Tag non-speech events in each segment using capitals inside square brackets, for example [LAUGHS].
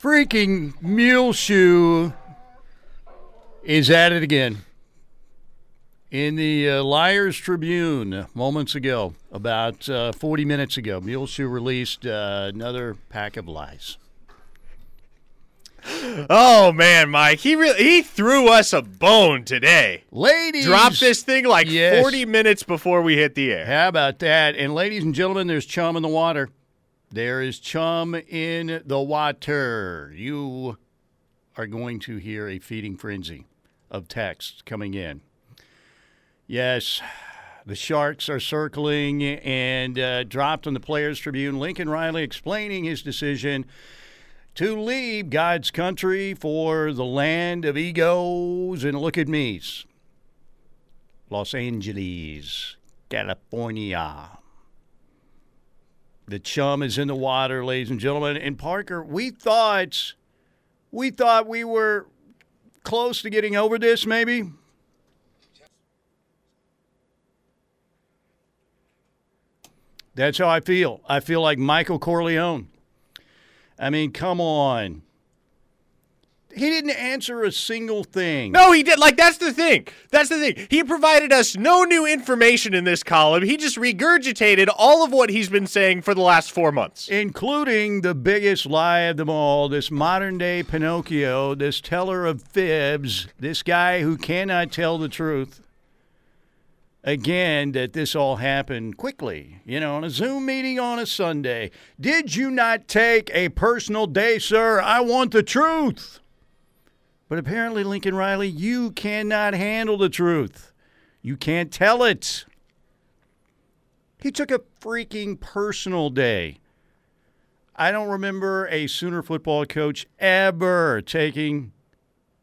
Freaking Muleshoe is at it again. In the uh, Liars Tribune moments ago, about uh, 40 minutes ago, Muleshoe released uh, another pack of lies. Oh man, Mike, he really he threw us a bone today. Ladies, drop this thing like Yes. 40 minutes before we hit the air. How about that? And ladies and gentlemen, there's chum in the water. There is chum in the water. You are going to hear a feeding frenzy of texts coming in. Yes, the Sharks are circling and uh, dropped on the Players Tribune. Lincoln Riley explaining his decision to leave God's country for the land of egos and look at me's. Los Angeles, California. The chum is in the water, ladies and gentlemen. And Parker, we thought we thought we were close to getting over this, maybe. That's how I feel. I feel like Michael Corleone. I mean, come on. He didn't answer a single thing. No, he did. Like that's the thing. That's the thing. He provided us no new information in this column. He just regurgitated all of what he's been saying for the last 4 months. including the biggest lie of them all this modern day Pinocchio, this teller of fibs, this guy who cannot tell the truth. Again, that this all happened quickly, you know, on a Zoom meeting on a Sunday. Did you not take a personal day, sir? I want the truth. But apparently, Lincoln Riley, you cannot handle the truth. You can't tell it. He took a freaking personal day. I don't remember a Sooner football coach ever taking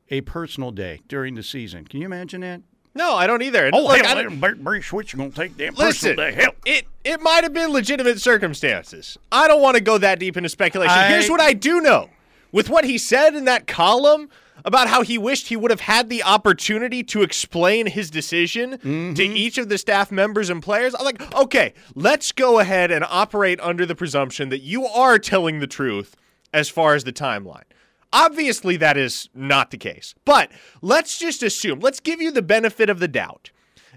a personal day during the season. Can you imagine that? No, I don't either. And, Oh, like, hell, I don't- Barry, Barry Switzer going to take damn Listen, personal day. Hell. it it might have been legitimate circumstances. I don't want to go that deep into speculation. I- Here's what I do know. With what he said in that column about how he wished he would have had the opportunity to explain his decision Mm-hmm. to each of the staff members and players, I'm like, okay, let's go ahead and operate under the presumption that you are telling the truth as far as the timeline. Obviously, that is not the case. But let's just assume, let's give you the benefit of the doubt.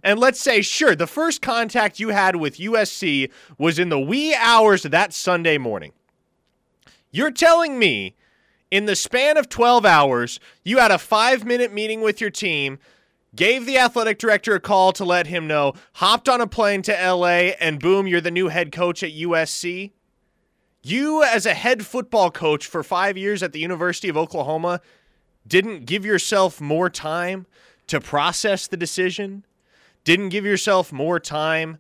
And let's say, sure, the first contact you had with USC was in the wee hours of that Sunday morning. You're telling me in the span of 12 hours, you had a five minute meeting with your team, gave the athletic director a call to let him know, hopped on a plane to LA, and boom, you're the new head coach at USC? You, as a head football coach for five years at the University of Oklahoma, didn't give yourself more time to process the decision, didn't give yourself more time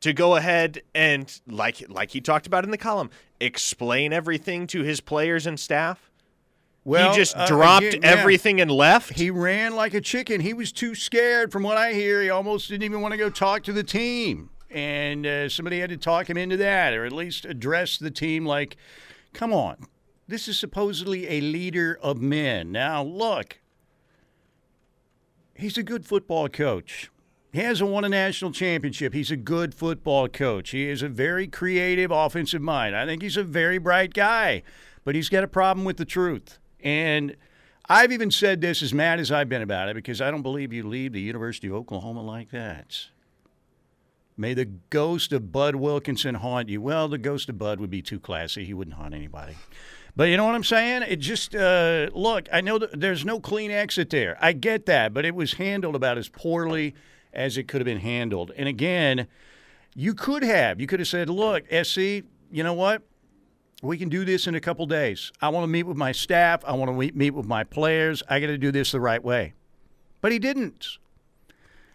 to go ahead and, like, like he talked about in the column, explain everything to his players and staff. Well, he just uh, dropped again, yeah. everything and left. He ran like a chicken. He was too scared. From what I hear, he almost didn't even want to go talk to the team. And uh, somebody had to talk him into that, or at least address the team like, come on, this is supposedly a leader of men. Now, look, he's a good football coach. He hasn't won a national championship. He's a good football coach. He is a very creative offensive mind. I think he's a very bright guy, but he's got a problem with the truth. And I've even said this as mad as I've been about it because I don't believe you leave the University of Oklahoma like that. May the ghost of Bud Wilkinson haunt you. Well, the ghost of Bud would be too classy. He wouldn't haunt anybody. But you know what I'm saying? It just uh, look. I know there's no clean exit there. I get that, but it was handled about as poorly as it could have been handled. And again, you could have. You could have said, "Look, SC, you know what? We can do this in a couple days. I want to meet with my staff. I want to meet, with my players. I got to do this the right way." But he didn't.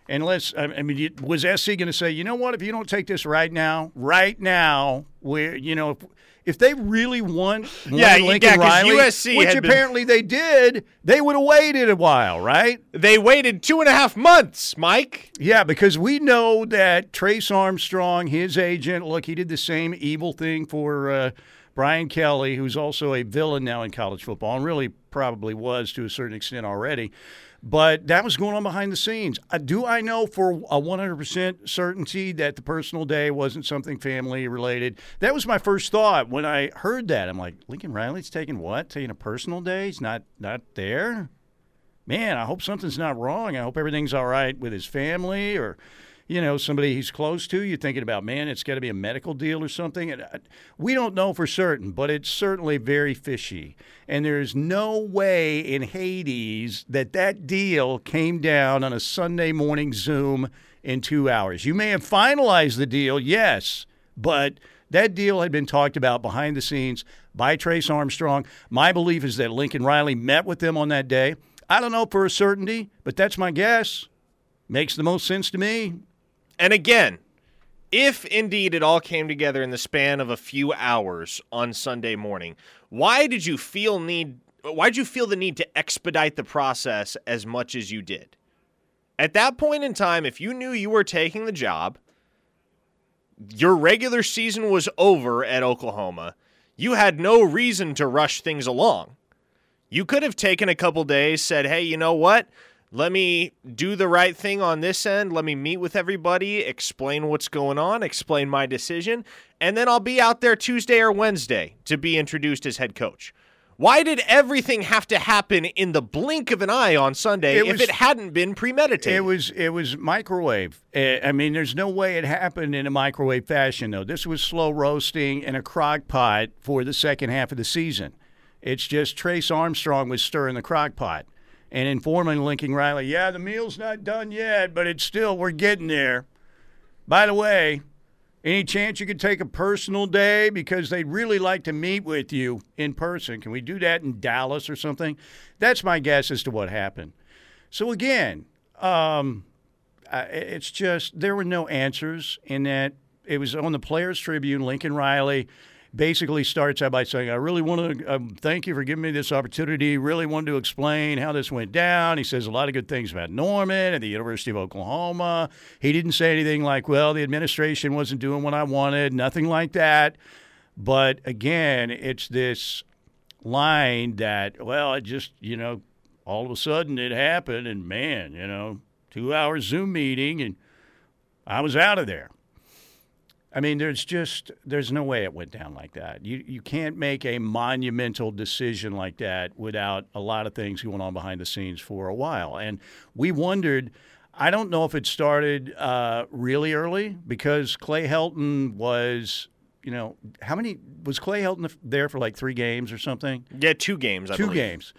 Unless I I mean, was SC going to say, you know what? If you don't take this right now, right now, where you know, if, if they really want, [LAUGHS] Yeah, yeah, Lincoln 'cause Riley, USC which had been- apparently they did, they would have waited a while, right? they waited two and a half months, Mike. Yeah, because we know that Trace Armstrong, his agent, look, he did the same evil thing for uh, Brian Kelly, who's also a villain now in college football, and really probably was to a certain extent already. But that was going on behind the scenes. Uh, do I know for a 100% certainty that the personal day wasn't something family related? That was my first thought when I heard that. I'm like, Lincoln Riley's taking what? Taking a personal day? He's not not there? Man, I hope something's not wrong. I hope everything's all right with his family or you know, somebody he's close to, you're thinking about, man, it's got to be a medical deal or something. And uh, we don't know for certain, but it's certainly very fishy. And there's no way in Hades that that deal came down on a Sunday morning Zoom in two hours. You may have finalized the deal, yes, but that deal had been talked about behind the scenes by Trace Armstrong. My belief is that Lincoln Riley met with them on that day. I don't know for a certainty, but that's my guess. Makes the most sense to me. And again, if indeed it all came together in the span of a few hours on Sunday morning, why did you feel need why did you feel the need to expedite the process as much as you did? At that point in time, if you knew you were taking the job, your regular season was over at Oklahoma, you had no reason to rush things along. You could have taken a couple days, said, "Hey, you know what? Let me do the right thing on this end. Let me meet with everybody, explain what's going on, explain my decision, and then I'll be out there Tuesday or Wednesday to be introduced as head coach. Why did everything have to happen in the blink of an eye on Sunday it if it hadn't been premeditated? It was it was microwave. Eh, I mean, there's no way it happened in a microwave fashion though. This was slow roasting in a crock pot for the second half of the season. It's just Trace Armstrong was stirring the crock pot and informing Lincoln Riley, yeah, the meal's not done yet, but it's still, we're getting there. By the way, any chance you could take a personal day because they'd really like to meet with you in person? Can we do that in Dallas or something? That's my guess as to what happened. So, again, um, it's just there were no answers in that. It was on the Players Tribune, Lincoln Riley basically starts out by saying, I really want to um, thank you for giving me this opportunity. Really wanted to explain how this went down. He says a lot of good things about Norman and the University of Oklahoma. He didn't say anything like, well, the administration wasn't doing what I wanted, nothing like that. But again, it's this line that, well, it just, you know, all of a sudden it happened, and man, you know, two hour Zoom meeting, and I was out of there. I mean, there's just there's no way it went down like that. You you can't make a monumental decision like that without a lot of things going on behind the scenes for a while. And we wondered. I don't know if it started uh, really early because Clay Helton was, you know, how many was Clay Helton there for like three games or something? Yeah, two games. I two believe. games.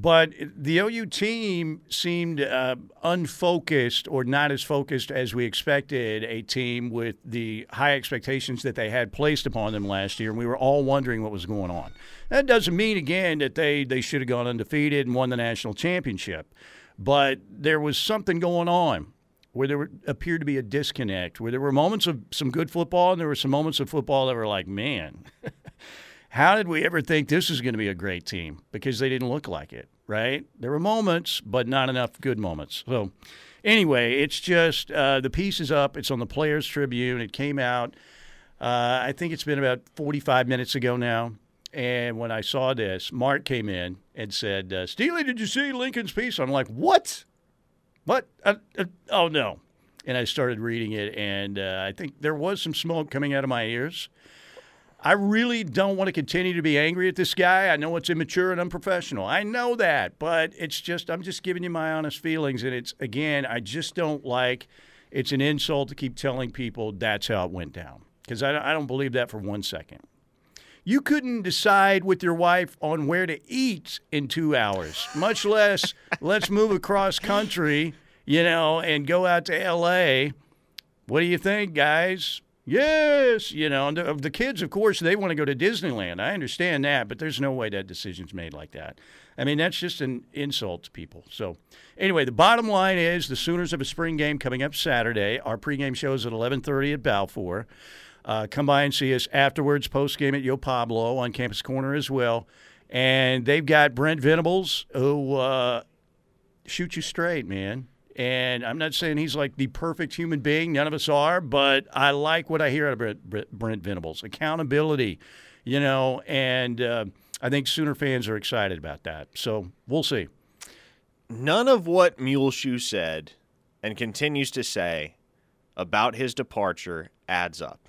But the OU team seemed uh, unfocused or not as focused as we expected a team with the high expectations that they had placed upon them last year. And we were all wondering what was going on. That doesn't mean, again, that they, they should have gone undefeated and won the national championship. But there was something going on where there were, appeared to be a disconnect, where there were moments of some good football and there were some moments of football that were like, man. [LAUGHS] How did we ever think this was going to be a great team? Because they didn't look like it, right? There were moments, but not enough good moments. So, anyway, it's just uh, the piece is up. It's on the Players Tribune. It came out, uh, I think it's been about 45 minutes ago now. And when I saw this, Mark came in and said, uh, Steely, did you see Lincoln's piece? I'm like, what? What? Uh, uh, oh, no. And I started reading it, and uh, I think there was some smoke coming out of my ears. I really don't want to continue to be angry at this guy. I know it's immature and unprofessional. I know that, but it's just I'm just giving you my honest feelings and it's again, I just don't like it's an insult to keep telling people that's how it went down because I, I don't believe that for one second. You couldn't decide with your wife on where to eat in 2 hours, much less [LAUGHS] let's move across country, you know, and go out to LA. What do you think, guys? Yes, you know, the, the kids, of course, they want to go to Disneyland. I understand that, but there's no way that decision's made like that. I mean, that's just an insult to people. So, anyway, the bottom line is the Sooners have a spring game coming up Saturday. Our pregame show is at 11:30 at Balfour. Uh, come by and see us afterwards. Post game at Yo Pablo on Campus Corner as well. And they've got Brent Venables who uh, shoot you straight, man. And I'm not saying he's like the perfect human being. None of us are, but I like what I hear out of Brent, Brent Venables. Accountability. you know, and uh, I think Sooner fans are excited about that. So we'll see. None of what Muleshoe said and continues to say about his departure adds up.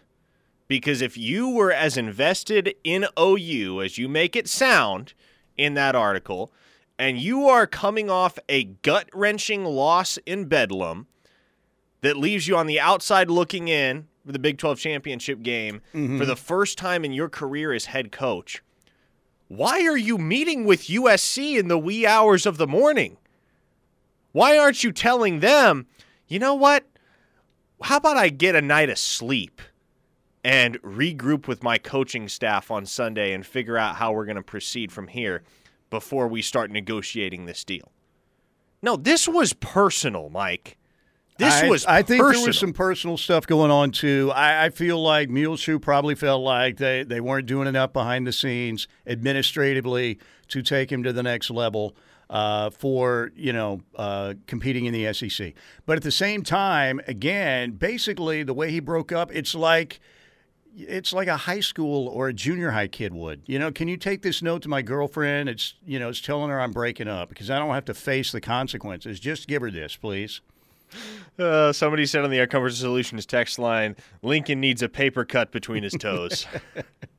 Because if you were as invested in OU as you make it sound in that article, and you are coming off a gut wrenching loss in Bedlam that leaves you on the outside looking in for the Big 12 championship game mm-hmm. for the first time in your career as head coach, why are you meeting with USC in the wee hours of the morning? Why aren't you telling them, you know what? How about I get a night of sleep? and regroup with my coaching staff on Sunday and figure out how we're going to proceed from here before we start negotiating this deal. No, this was personal, Mike. This I, was. I think personal. there was some personal stuff going on too. I, I feel like Muleshoe probably felt like they, they weren't doing enough behind the scenes administratively to take him to the next level. Uh, for you know uh, competing in the SEC, but at the same time, again, basically the way he broke up, it's like it's like a high school or a junior high kid would. You know, can you take this note to my girlfriend? It's you know, it's telling her I'm breaking up because I don't have to face the consequences. Just give her this, please. Uh, somebody said on the Air Comfort Solutions text line, Lincoln needs a paper cut between his toes. [LAUGHS]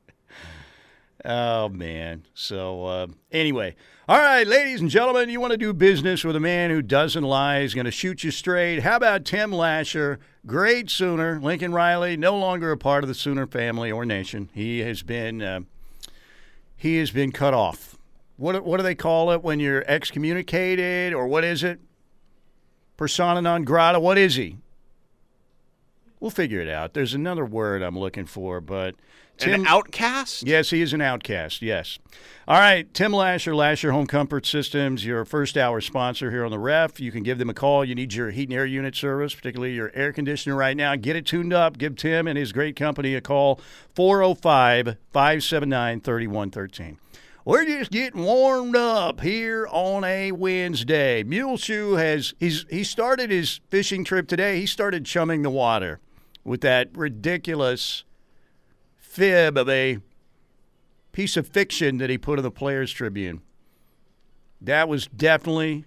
oh man. So uh, anyway, all right, ladies and gentlemen, you want to do business with a man who doesn't lie? He's going to shoot you straight. How about Tim Lasher? Great Sooner. Lincoln Riley, no longer a part of the Sooner family or nation. He has been uh, he has been cut off. What what do they call it when you're excommunicated or what is it? Persona non grata. What is he? We'll figure it out. There's another word I'm looking for, but Tim, an outcast? Yes, he is an outcast. Yes. All right, Tim Lasher, Lasher Home Comfort Systems, your first hour sponsor here on the Ref. You can give them a call. You need your heat and air unit service, particularly your air conditioner right now. Get it tuned up. Give Tim and his great company a call 405 579 3113. We're just getting warmed up here on a Wednesday. Muleshoe has he's he started his fishing trip today. He started chumming the water with that ridiculous fib of a piece of fiction that he put in the Players Tribune. That was definitely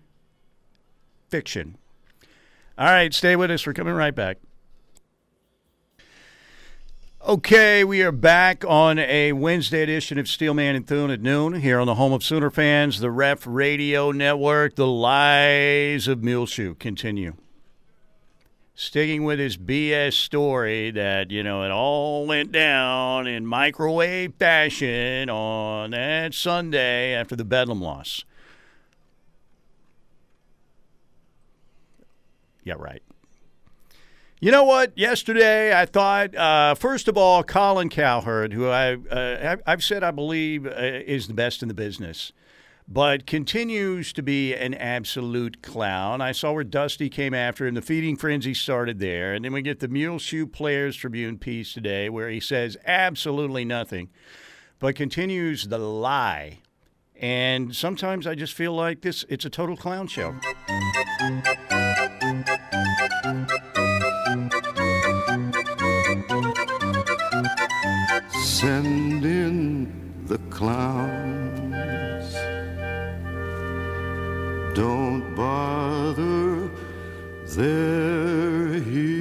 fiction. All right, stay with us. We're coming right back. Okay, we are back on a Wednesday edition of Steelman and Thune at noon here on the home of Sooner fans, the Ref Radio Network. The lies of Muleshoe continue sticking with his BS story that, you know, it all went down in microwave fashion on that Sunday after the Bedlam loss. Yeah, right. You know what? Yesterday, I thought, uh, first of all, Colin Cowherd, who I, uh, I've said I believe uh, is the best in the business but continues to be an absolute clown. I saw where Dusty came after him. The feeding frenzy started there. And then we get the Muleshoe Players Tribune piece today where he says absolutely nothing, but continues the lie. And sometimes I just feel like this it's a total clown show. Send in the clown don't bother, they're here.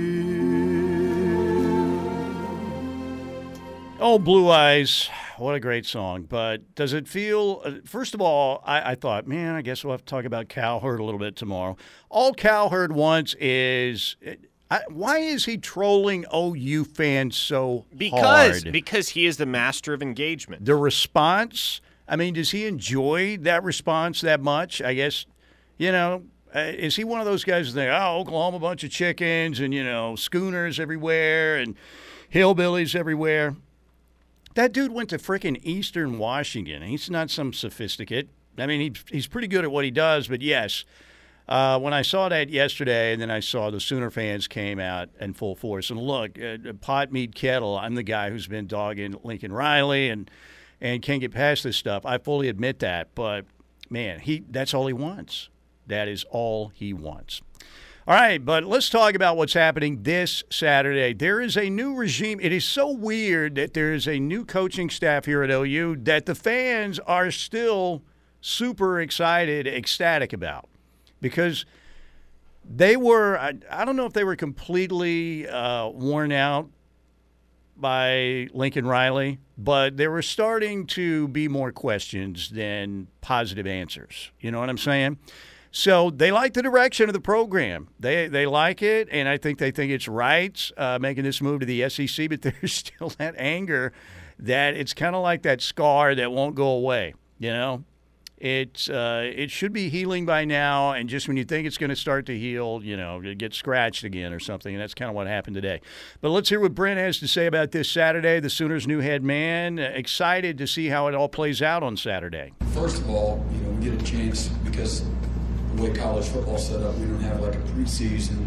Oh, Blue Eyes. What a great song. But does it feel, uh, first of all, I, I, thought, man, I guess we'll have to talk about Cowherd a little bit tomorrow. All Cowherd wants is. I, why is he trolling OU fans so because, hard? Because he is the master of engagement. The response, I mean, does he enjoy that response that much? I guess you know, uh, is he one of those guys that oh Oklahoma, bunch of chickens and you know schooners everywhere and hillbillies everywhere? That dude went to freaking Eastern Washington. He's not some sophisticate. I mean, he's he's pretty good at what he does, but yes. Uh, when I saw that yesterday, and then I saw the Sooner fans came out in full force. And look, uh, pot meet kettle. I'm the guy who's been dogging Lincoln Riley and and can't get past this stuff. I fully admit that, but man, he that's all he wants. That is all he wants. All right, but let's talk about what's happening this Saturday. There is a new regime. It is so weird that there is a new coaching staff here at OU that the fans are still super excited, ecstatic about because they were, I, I don't know if they were completely uh, worn out by Lincoln Riley, but there were starting to be more questions than positive answers. You know what I'm saying? So they like the direction of the program. They they like it, and I think they think it's right uh, making this move to the SEC. But [LAUGHS] there's still that anger that it's kind of like that scar that won't go away. You know, it uh, it should be healing by now, and just when you think it's going to start to heal, you know, it gets scratched again or something, and that's kind of what happened today. But let's hear what Brent has to say about this Saturday. The Sooners' new head man excited to see how it all plays out on Saturday. First of all, you know, we get a chance because the way college football's set up, we don't have like a preseason,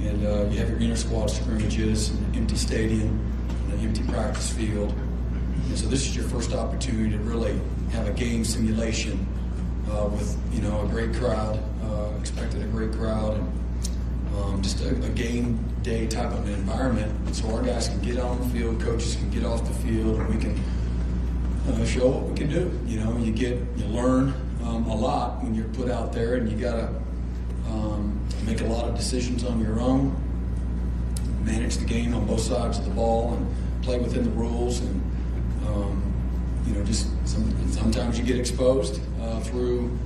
and uh, you have your inter squad scrimmages, an empty stadium, an empty practice field. And so this is your first opportunity to really have a game simulation uh, with you know a great crowd, uh, expected a great crowd, and um, just a, a, game day type of an environment. So our guys can get on the field, coaches can get off the field, and we can uh, show what we can do. You know, you get you learn um, a lot when you're put out there, and you got to um, make a lot of decisions on your own, manage the game on both sides of the ball, and play within the rules. And um, you know, just some, sometimes you get exposed uh, through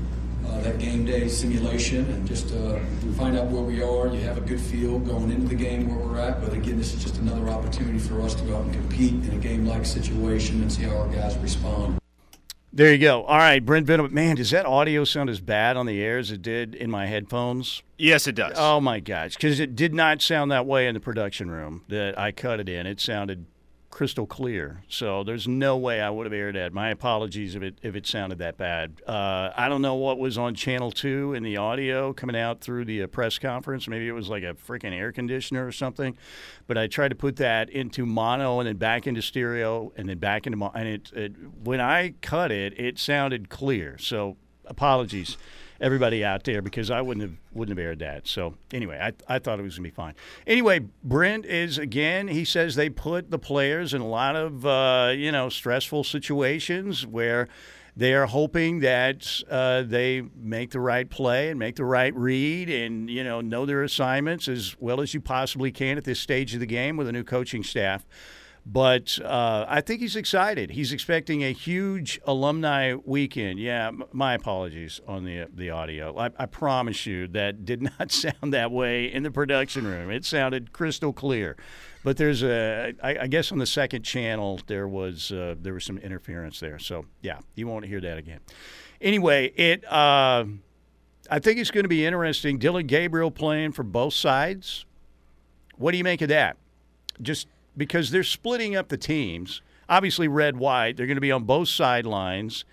uh, that game day simulation and just uh, find out where we are. You have a good feel going into the game where we're at. But again, this is just another opportunity for us to go out and compete in a game like situation and see how our guys respond. There you go. All right, Brent Venom. Man, does that audio sound as bad on the air as it did in my headphones? Yes, it does. Oh my gosh, because it did not sound that way in the production room that I cut it in. It sounded crystal clear. So there's no way I would have aired that. My apologies if it if it sounded that bad. Uh, I don't know what was on channel two in the audio coming out through the uh, press conference. Maybe it was like a freaking air conditioner or something. But I tried to put that into mono and then back into stereo and then back into mono. And it, it when I cut it, it sounded clear. So apologies everybody out there because I wouldn't have wouldn't have aired that. So anyway, I I thought it was gonna be fine. Anyway, Brent is again. He says they put the players in a lot of uh, you know stressful situations where. They are hoping that uh, they make the right play and make the right read, and you know know their assignments as well as you possibly can at this stage of the game with a new coaching staff. But uh, I think he's excited. He's expecting a huge alumni weekend. Yeah, my apologies on the the audio. I, I, promise you that did [LAUGHS] not sound that way in the production room. It sounded crystal clear. But there's a, I, I guess on the second channel there was uh, there was some interference there. So yeah, you won't hear that again. Anyway, it. Uh, I think it's going to be interesting. Dillon Gabriel playing for both sides. What do you make of that? Just because they're splitting up the teams. Obviously, red white. They're going to be on both sidelines.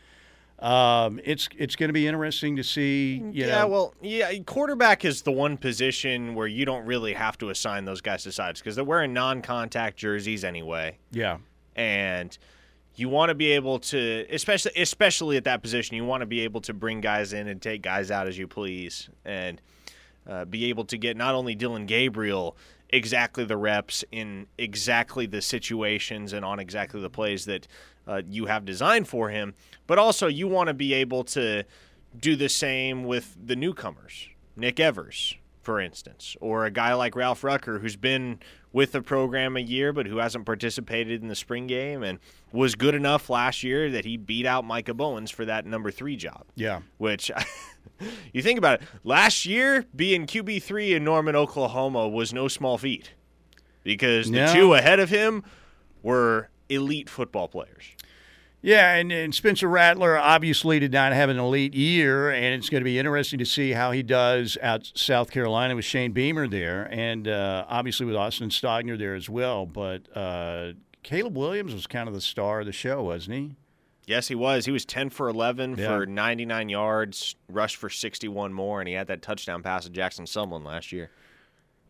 Um, it's it's going to be interesting to see. yeah, know. well, yeah, quarterback is the one position where you don't really have to assign those guys to sides because they're wearing non-contact jerseys anyway. Yeah, and you want to be able to, especially especially at that position, you want to be able to bring guys in and take guys out as you please, and uh, be able to get not only Dillon Gabriel exactly the reps in exactly the situations and on exactly the plays that uh, you have designed for him. But also, you want to be able to do the same with the newcomers, Nick Evers, for instance, or a guy like Ralph Rucker, who's been with the program a year but who hasn't participated in the spring game and was good enough last year that he beat out Micah Bowens for that number three job. Yeah. Which [LAUGHS] [LAUGHS] you think about it, last year being QB3 in Norman, Oklahoma was no small feat because the No. two ahead of him were elite football players. Yeah, and, and Spencer Rattler obviously did not have an elite year, and it's going to be interesting to see how he does out South Carolina with Shane Beamer there, and uh, obviously with Austin Stogner there as well. But uh, Caleb Williams was kind of the star of the show, wasn't he? Yes, he was. He was 10 for 11 Yeah. for 99 yards, rushed for 61 more, and he had that touchdown pass to Jackson Sumlin last year.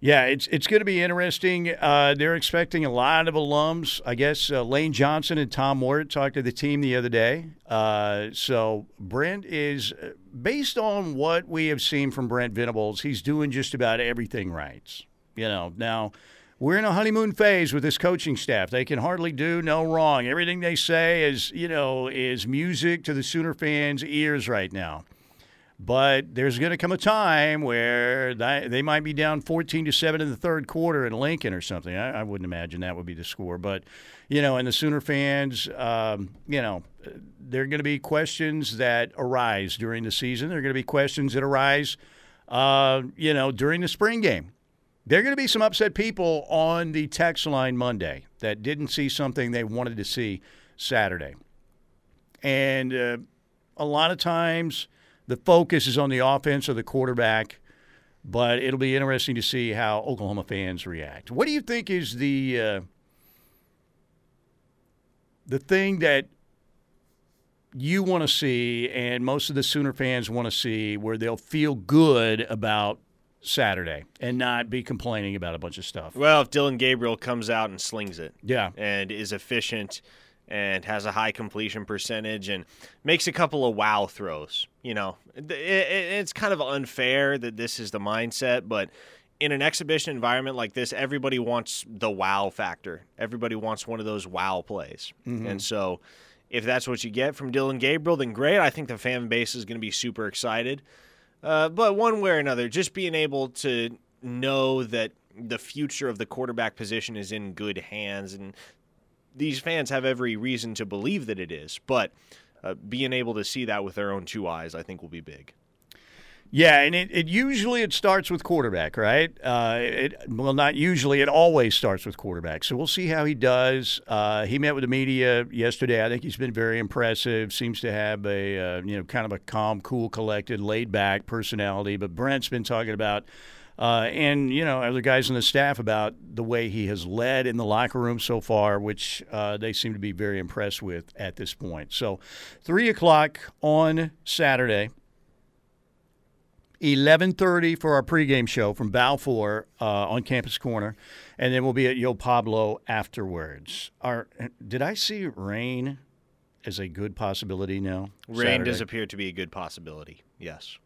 Yeah, it's it's going to be interesting. Uh, they're expecting a lot of alums. I guess uh, Lane Johnson and Tom Ward talked to the team the other day. Uh, so Brent is uh, based on what we have seen from Brent Venables, he's doing just about everything right. You know, now we're in a honeymoon phase with this coaching staff. They can hardly do no wrong. Everything they say is, you know, is music to the Sooner fans' ears right now. But there's going to come a time where they might be down 14 to 7 in the third quarter in Lincoln or something. I, wouldn't imagine that would be the score. But, you know, and the Sooner fans, um, you know, there are going to be questions that arise during the season. There are going to be questions that arise, uh, you know, during the spring game. There are going to be some upset people on the text line Monday that didn't see something they wanted to see Saturday. And uh, a lot of times – the focus is on the offense or the quarterback, but it'll be interesting to see how Oklahoma fans react. What do you think is the uh, the thing that you want to see, and most of the Sooner fans want to see, where they'll feel good about Saturday and not be complaining about a bunch of stuff? Well, if Dillon Gabriel comes out and slings it, yeah, and is efficient and has a high completion percentage and makes a couple of wow throws. You know, it, it, it's kind of unfair that this is the mindset, but in an exhibition environment like this, everybody wants the wow factor. Everybody wants one of those wow plays. Mm-hmm. And so if that's what you get from Dillon Gabriel, then great. I think the fan base is going to be super excited. Uh, but one way or another, just being able to know that the future of the quarterback position is in good hands and these fans have every reason to believe that it is, but uh, being able to see that with their own two eyes, I think, will be big. Yeah, and it, it usually it starts with quarterback, right? Uh, it well, not usually. It always starts with quarterback. So we'll see how he does. Uh, he met with the media yesterday. I think he's been very impressive. Seems to have a uh, you know kind of a calm, cool, collected, laid back personality. But Brent's been talking about uh, and you know other guys on the staff about the way he has led in the locker room so far, which uh, they seem to be very impressed with at this point. So, three o'clock on Saturday. 11:30 for our pregame show from Balfour uh, on Campus Corner, and then we'll be at Yo Pablo afterwards. Our, did I see rain as a good possibility now? Rain Saturday? does appear to be a good possibility. Yes.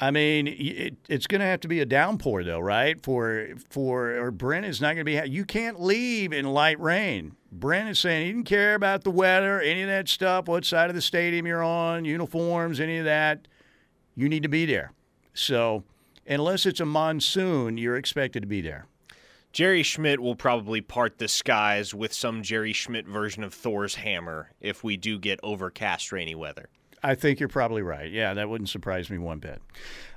I mean, it, it's going to have to be a downpour, though, right? For for or Brent is not going to be. You can't leave in light rain. Brent is saying he didn't care about the weather, any of that stuff, what side of the stadium you're on, uniforms, any of that. You need to be there. So, unless it's a monsoon, you're expected to be there. Jerry Schmidt will probably part the skies with some Jerry Schmidt version of Thor's hammer if we do get overcast rainy weather. I think you're probably right. Yeah, that wouldn't surprise me one bit.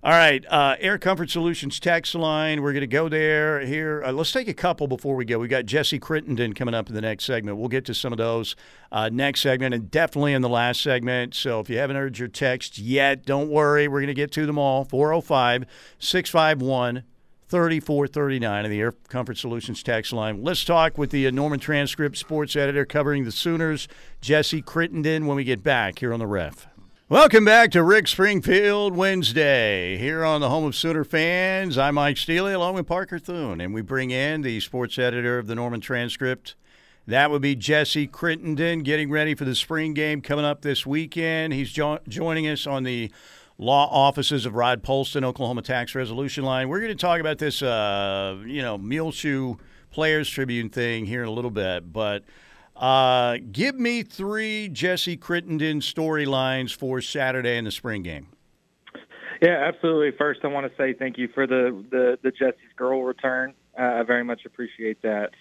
All right, uh, Air Comfort Solutions text line. We're going to go there here. Uh, let's take a couple before we go. We got Jesse Crittenden coming up in the next segment. We'll get to some of those uh, next segment and definitely in the last segment. So if you haven't heard your text yet, don't worry. We're going to get to them all. 405 651 3439 in the Air Comfort Solutions tax line. Let's talk with the uh, Norman Transcript sports editor covering the Sooners, Jesse Crittenden, when we get back here on the ref. Welcome back to Rick Springfield Wednesday here on the home of Sooner fans. I'm Mike Steely along with Parker Thune, and we bring in the sports editor of the Norman Transcript. That would be Jesse Crittenden getting ready for the spring game coming up this weekend. He's jo- joining us on the law offices of Rod Polston, Oklahoma Tax Resolution Line. We're going to talk about this, uh, you know, Muleshoe Players Tribune thing here in a little bit, but – uh, give me three Jesse Crittenden storylines for Saturday in the spring game. Yeah, absolutely. First, I want to say thank you for the the, the Jesse's girl return. Uh, I very much appreciate that.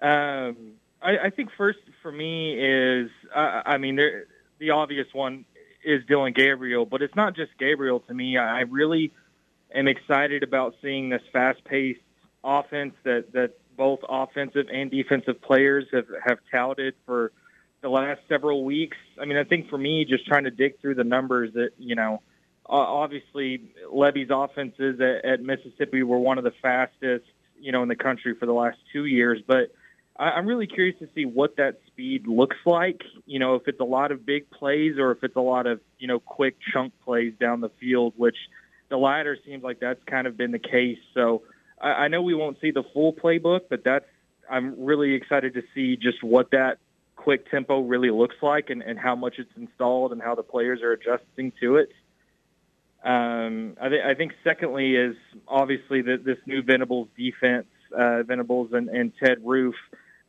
Um, I, I, think first for me is, uh, I mean, there, the obvious one is Dillon Gabriel, but it's not just Gabriel to me. I really am excited about seeing this fast-paced offense that that both offensive and defensive players have, have touted for the last several weeks. I mean, I think for me, just trying to dig through the numbers that, you know, obviously Lebby's offenses at, at Mississippi were one of the fastest, you know, in the country for the last two years. But I, I'm really curious to see what that speed looks like. You know, if it's a lot of big plays or if it's a lot of, you know, quick chunk plays down the field, which the latter seems like that's kind of been the case. So, I, I know we won't see the full playbook, but that's I'm really excited to see just what that quick tempo really looks like and, and how much it's installed and how the players are adjusting to it. Um, I, th- I think secondly is obviously the, this new Venables defense, uh, Venables and, and Ted Roof.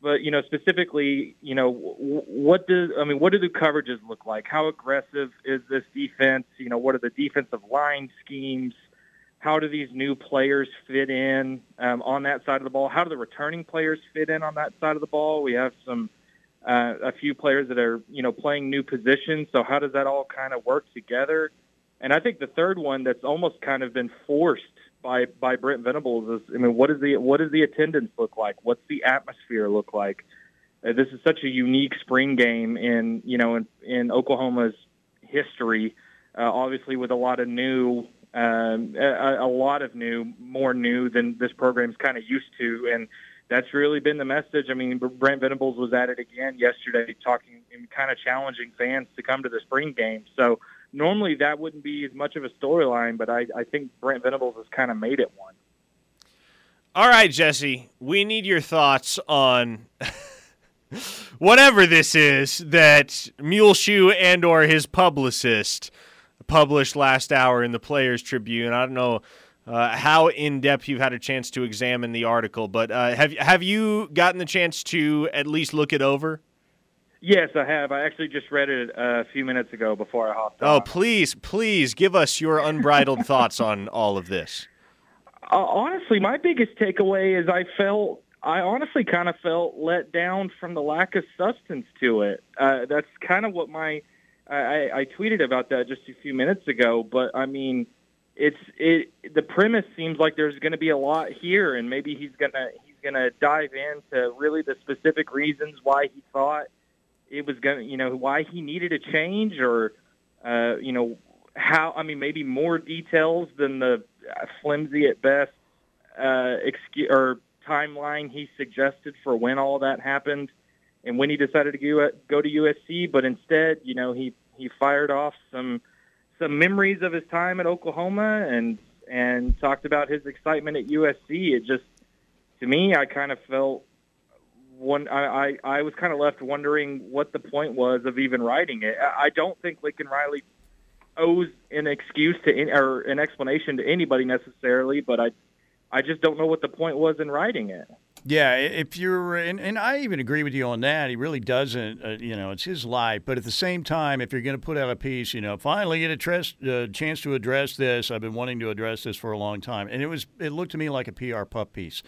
But you know specifically, you know what do I mean? What do the coverages look like? How aggressive is this defense? You know, what are the defensive line schemes? How do these new players fit in um, on that side of the ball? How do the returning players fit in on that side of the ball? We have some uh, a few players that are you know playing new positions. So how does that all kind of work together? And I think the third one that's almost kind of been forced by by Brent Venables is I mean what is the what does the attendance look like? What's the atmosphere look like? Uh, this is such a unique spring game in you know in, in Oklahoma's history. Uh, obviously, with a lot of new, um, a, a lot of new, more new than this program's kind of used to, and that's really been the message. I mean, Brent Venables was at it again yesterday, talking and kind of challenging fans to come to the spring game. So normally that wouldn't be as much of a storyline, but I, I think Brent Venables has kind of made it one. All right, Jesse, we need your thoughts on [LAUGHS] whatever this is that Muleshoe and or his publicist published last hour in the Players Tribune. I don't know uh, how in depth you've had a chance to examine the article, but uh, have have you gotten the chance to at least look it over? Yes, I have. I actually just read it a few minutes ago before I hopped oh, on. please, please give us your unbridled thoughts on all of this. Uh, honestly, my biggest takeaway is I felt I honestly kind of felt let down from the lack of substance to it. Uh, that's kind of what my I, I tweeted about that just a few minutes ago. But I mean, it's it. The premise seems like there's going to be a lot here, and maybe he's gonna he's gonna dive into really the specific reasons why he thought it was to, you know, why he needed a change or, uh, you know, how, I mean, maybe more details than the flimsy at best uh, excuse or timeline he suggested for when all that happened and when he decided to go to USC. But instead, you know, he, he fired off some, some memories of his time at Oklahoma and, and talked about his excitement at USC. It just, to me, I kind of felt one I, I, I was kind of left wondering what the point was of even writing it. I don't think Lincoln Riley owes an excuse to any, or an explanation to anybody necessarily, but I I just don't know what the point was in writing it. Yeah, if you're, and, and I even agree with you on that. He really doesn't, uh, you know, it's his life. But at the same time, if you're going to put out a piece, you know, finally get a uh, chance to address this. I've been wanting to address this for a long time, and it was, it looked to me like a PR puff piece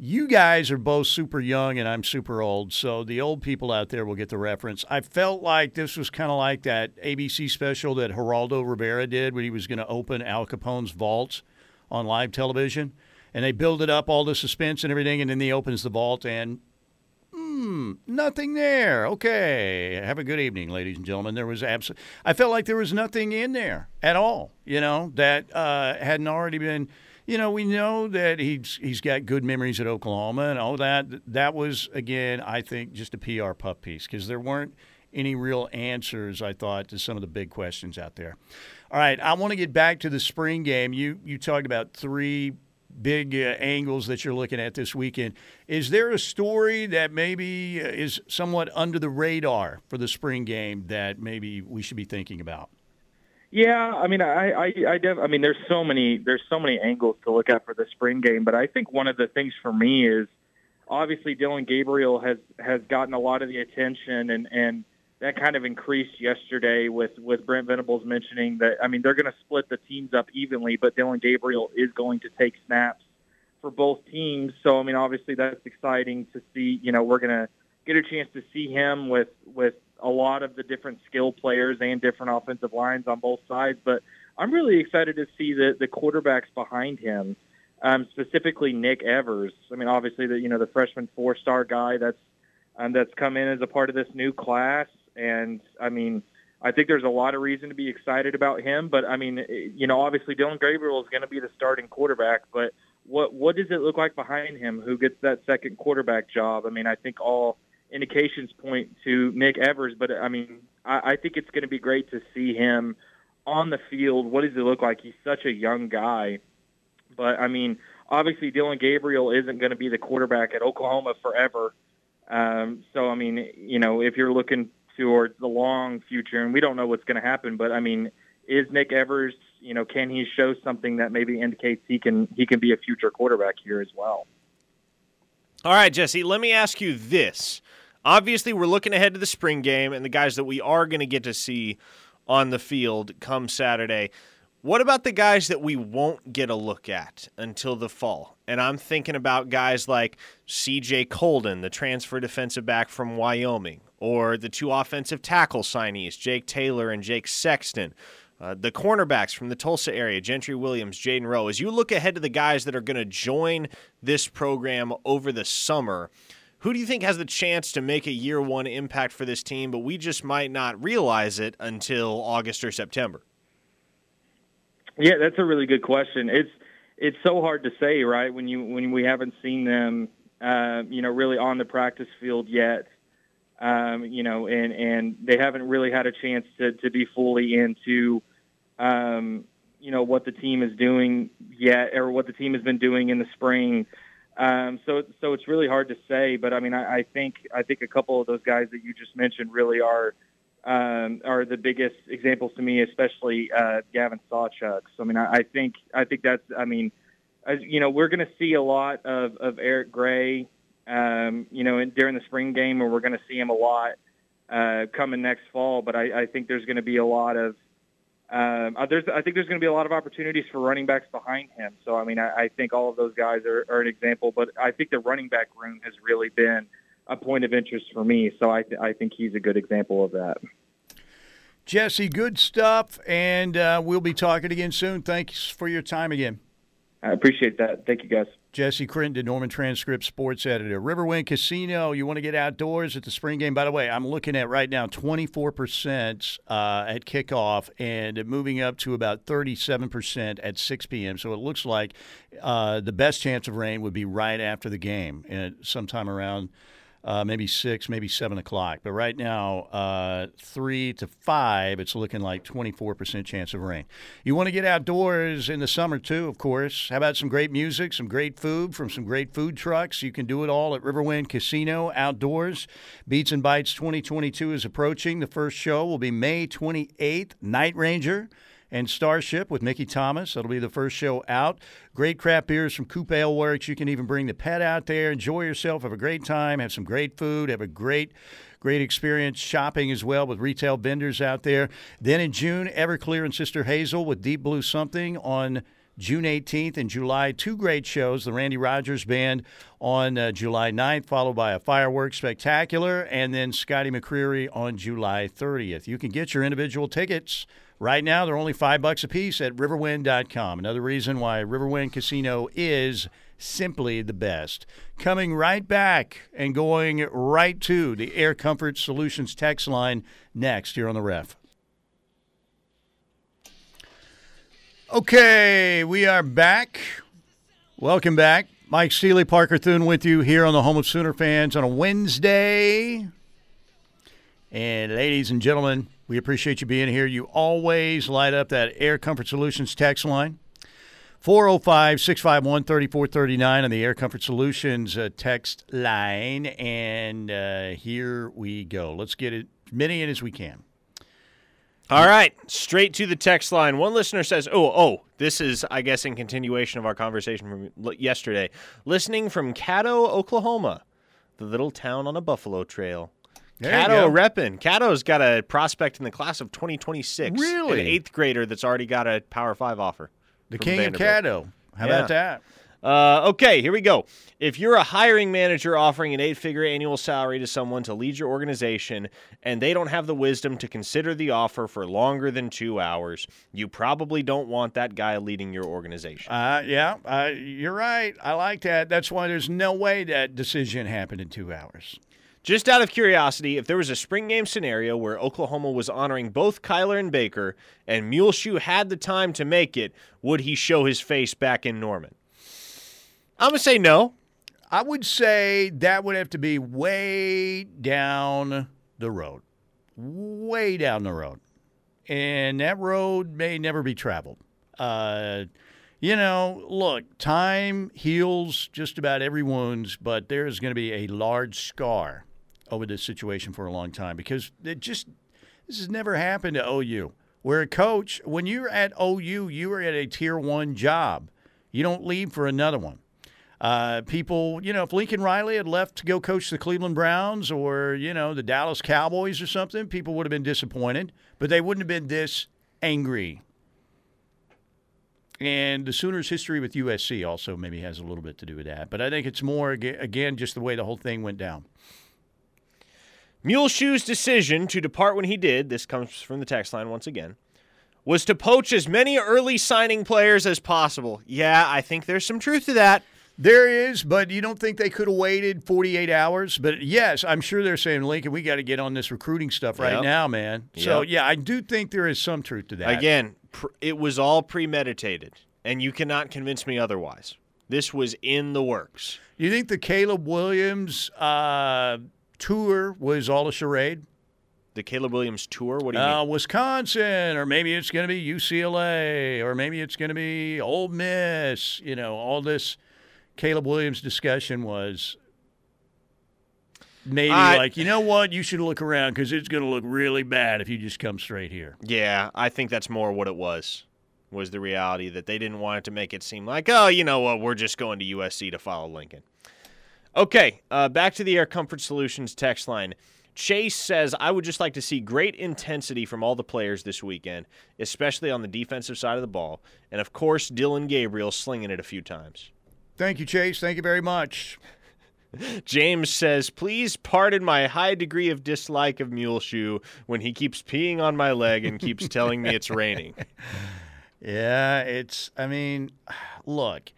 you guys are both super young and I'm super old, so the old people out there will get the reference. I felt like this was kind of like that ABC special that Geraldo Rivera did when he was going to open Al Capone's vault on live television. And they build it up, all the suspense and everything, and then he opens the vault and hmm, nothing there. Okay, have a good evening, ladies and gentlemen. There was absolutely, I felt like there was nothing in there at all, you know, that uh, hadn't already been – you know, we know that he's he's got good memories at Oklahoma and all that. That was again, I think, just a PR puff piece because there weren't any real answers. I thought to some of the big questions out there. All right, I want to get back to the spring game. You you talked about three big uh, angles that you're looking at this weekend. Is there a story that maybe uh, is somewhat under the radar for the spring game that maybe we should be thinking about? Yeah, I mean, I, I, I, def- I mean, there's so many, there's so many angles to look at for the spring game, but I think one of the things for me is obviously Dillon Gabriel has has gotten a lot of the attention, and and that kind of increased yesterday with with Brent Venables mentioning that. I mean, they're going to split the teams up evenly, but Dillon Gabriel is going to take snaps for both teams. So I mean, obviously that's exciting to see. You know, we're going to get a chance to see him with with a lot of the different skill players and different offensive lines on both sides. But I'm really excited to see the the quarterbacks behind him, um, specifically Nick Evers. I mean, obviously the you know the freshman four star guy that's um, that's come in as a part of this new class, and I mean. I think there's a lot of reason to be excited about him, but I mean, you know, obviously Dillon Gabriel is going to be the starting quarterback, but what what does it look like behind him? Who gets that second quarterback job? I mean, I think all indications point to Nick Evers, but I mean, I, I think it's going to be great to see him on the field. What does he look like? He's such a young guy, but I mean, obviously Dillon Gabriel isn't going to be the quarterback at Oklahoma forever. Um, so I mean, you know, if you're looking towards the long future, and we don't know what's going to happen, but I mean, is Nick Evers, you know, can he show something that maybe indicates he can he can be a future quarterback here as well? All right, Jesse, let me ask you this. Obviously, we're looking ahead to the spring game and the guys that we are going to get to see on the field come Saturday. What about the guys that we won't get a look at until the fall? And I'm thinking about guys like CJ Coldon, the transfer defensive back from Wyoming, or the two offensive tackle signees, Jake Taylor and Jake Sexton. Uh, the cornerbacks from the Tulsa area, Gentry Williams, Jayden Rowe. As you look ahead to the guys that are going to join this program over the summer, who do you think has the chance to make a year one impact for this team, but we just might not realize it until August or September? Yeah, that's a really good question. It's it's so hard to say, right? When you when we haven't seen them, uh, you know, really on the practice field yet, um, you know, and and they haven't really had a chance to to be fully into, um, you know, what the team is doing yet, or what the team has been doing in the spring. Um, so so it's really hard to say, but I mean, I, I think I think a couple of those guys that you just mentioned really are um, are the biggest examples to me, especially uh, Gavin Sawchuk. So I mean, I, I think I think that's I mean, as, you know, we're going to see a lot of, of Eric Gray, um, you know, in, during the spring game, and we're going to see him a lot uh, coming next fall. But I, I think there's going to be a lot of um, uh, there's I think there's going to be a lot of opportunities for running backs behind him. So I mean, I, I think all of those guys are, are an example. But I think the running back room has really been a point of interest for me. So I, th- I think he's a good example of that. Jesse, good stuff, and uh, we'll be talking again soon. Thanks for your time again. I appreciate that. Thank you, guys. Jesse Crittenden, Norman Transcript Sports Editor. Riverwind Casino, you want to get outdoors at the spring game. By the way, I'm looking at right now 24% uh, at kickoff and moving up to about 37% at 6 p.m. So it looks like uh, the best chance of rain would be right after the game, and sometime around – uh, maybe six, maybe seven o'clock. But right now, uh, three to five, it's looking like 24% chance of rain. You want to get outdoors in the summer too, of course. How about some great music, some great food from some great food trucks? You can do it all at Riverwind Casino outdoors. Beats and Bites 2022 is approaching. The first show will be May 28th, Night Ranger and Starship with Mickey Thomas. That'll be the first show out. Great craft beers from Coop Ale Works. You can even bring the pet out there, enjoy yourself, have a great time, have some great food, have a great great experience shopping as well with retail vendors out there. Then in June, Everclear and Sister Hazel with Deep Blue Something on June 18th and July. Two great shows. The Randy Rogers Band on uh, July 9th, followed by a fireworks spectacular, and then Scotty McCreery on July 30th. You can get your individual tickets Right now, they're only five bucks a piece at riverwind.com. Another reason why Riverwind Casino is simply the best. Coming right back and going right to the Air Comfort Solutions text line next here on the ref. Okay, we are back. Welcome back. Mike Steely, Parker Thune with you here on the Home of Sooner fans on a Wednesday. And ladies and gentlemen, we appreciate you being here. You always light up that Air Comfort Solutions text line. 405 651 3439 on the Air Comfort Solutions uh, text line. And uh, here we go. Let's get as many in as we can. All right, straight to the text line. One listener says, "Oh, oh, this is, I guess, in continuation of our conversation from yesterday. Listening from Caddo, Oklahoma, the little town on a buffalo trail. Caddo repping. Caddo's got a prospect in the class of 2026. Really? An eighth grader that's already got a Power Five offer. The king of Caddo. How Yeah. about that? Uh, okay, here we go. If you're a hiring manager offering an eight figure annual salary to someone to lead your organization and they don't have the wisdom to consider the offer for longer than two hours, you probably don't want that guy leading your organization. Uh, yeah, uh, you're right. I like that. That's why there's no way that decision happened in two hours. Just out of curiosity, if there was a spring game scenario where Oklahoma was honoring both Kyler and Baker and Muleshoe had the time to make it, would he show his face back in Norman? I'm going to say no. I would say that would have to be way down the road. Way down the road. And that road may never be traveled. Uh, You know, look, time heals just about every wounds, but there is going to be a large scar over this situation for a long time because it just this has never happened to OU. Where a coach, when you're at OU, you are at a tier one job. You don't leave for another one. Uh, people, you know, if Lincoln Riley had left to go coach the Cleveland Browns or, you know, the Dallas Cowboys or something, people would have been disappointed, but they wouldn't have been this angry. And the Sooners' history with USC also maybe has a little bit to do with that. But I think it's more, again, just the way the whole thing went down. Muleshoe's decision to depart when he did, this comes from the text line once again, was to poach as many early signing players as possible. Yeah, I think there's some truth to that. There is, but you don't think they could have waited 48 hours? But yes, I'm sure they're saying, Lincoln, we got to get on this recruiting stuff right Yep. now, man. So, Yep. yeah, I do think there is some truth to that. Again, pr- it was all premeditated, and you cannot convince me otherwise. This was in the works. You think the Caleb Williams uh, tour was all a charade? The Caleb Williams tour, what do you Uh, mean? Wisconsin, or maybe it's going to be UCLA, or maybe it's going to be Ole Miss. You know, all this Caleb Williams discussion was maybe I- like, you know what, you should look around because it's going to look really bad if you just come straight here. Yeah, I think that's more what it was. Was the reality that they didn't want it to make it seem like, oh, you know what, we're just going to USC to follow Lincoln. Okay, uh, back to the Air Comfort Solutions text line. Chase says, I would just like to see great intensity from all the players this weekend, especially on the defensive side of the ball. And of course, Dillon Gabriel slinging it a few times. Thank you, Chase. Thank you very much. [LAUGHS] James says, please pardon my high degree of dislike of Muleshoe when he keeps peeing on my leg and keeps telling me it's raining. [LAUGHS] Yeah, it's, I mean, [SIGHS] look,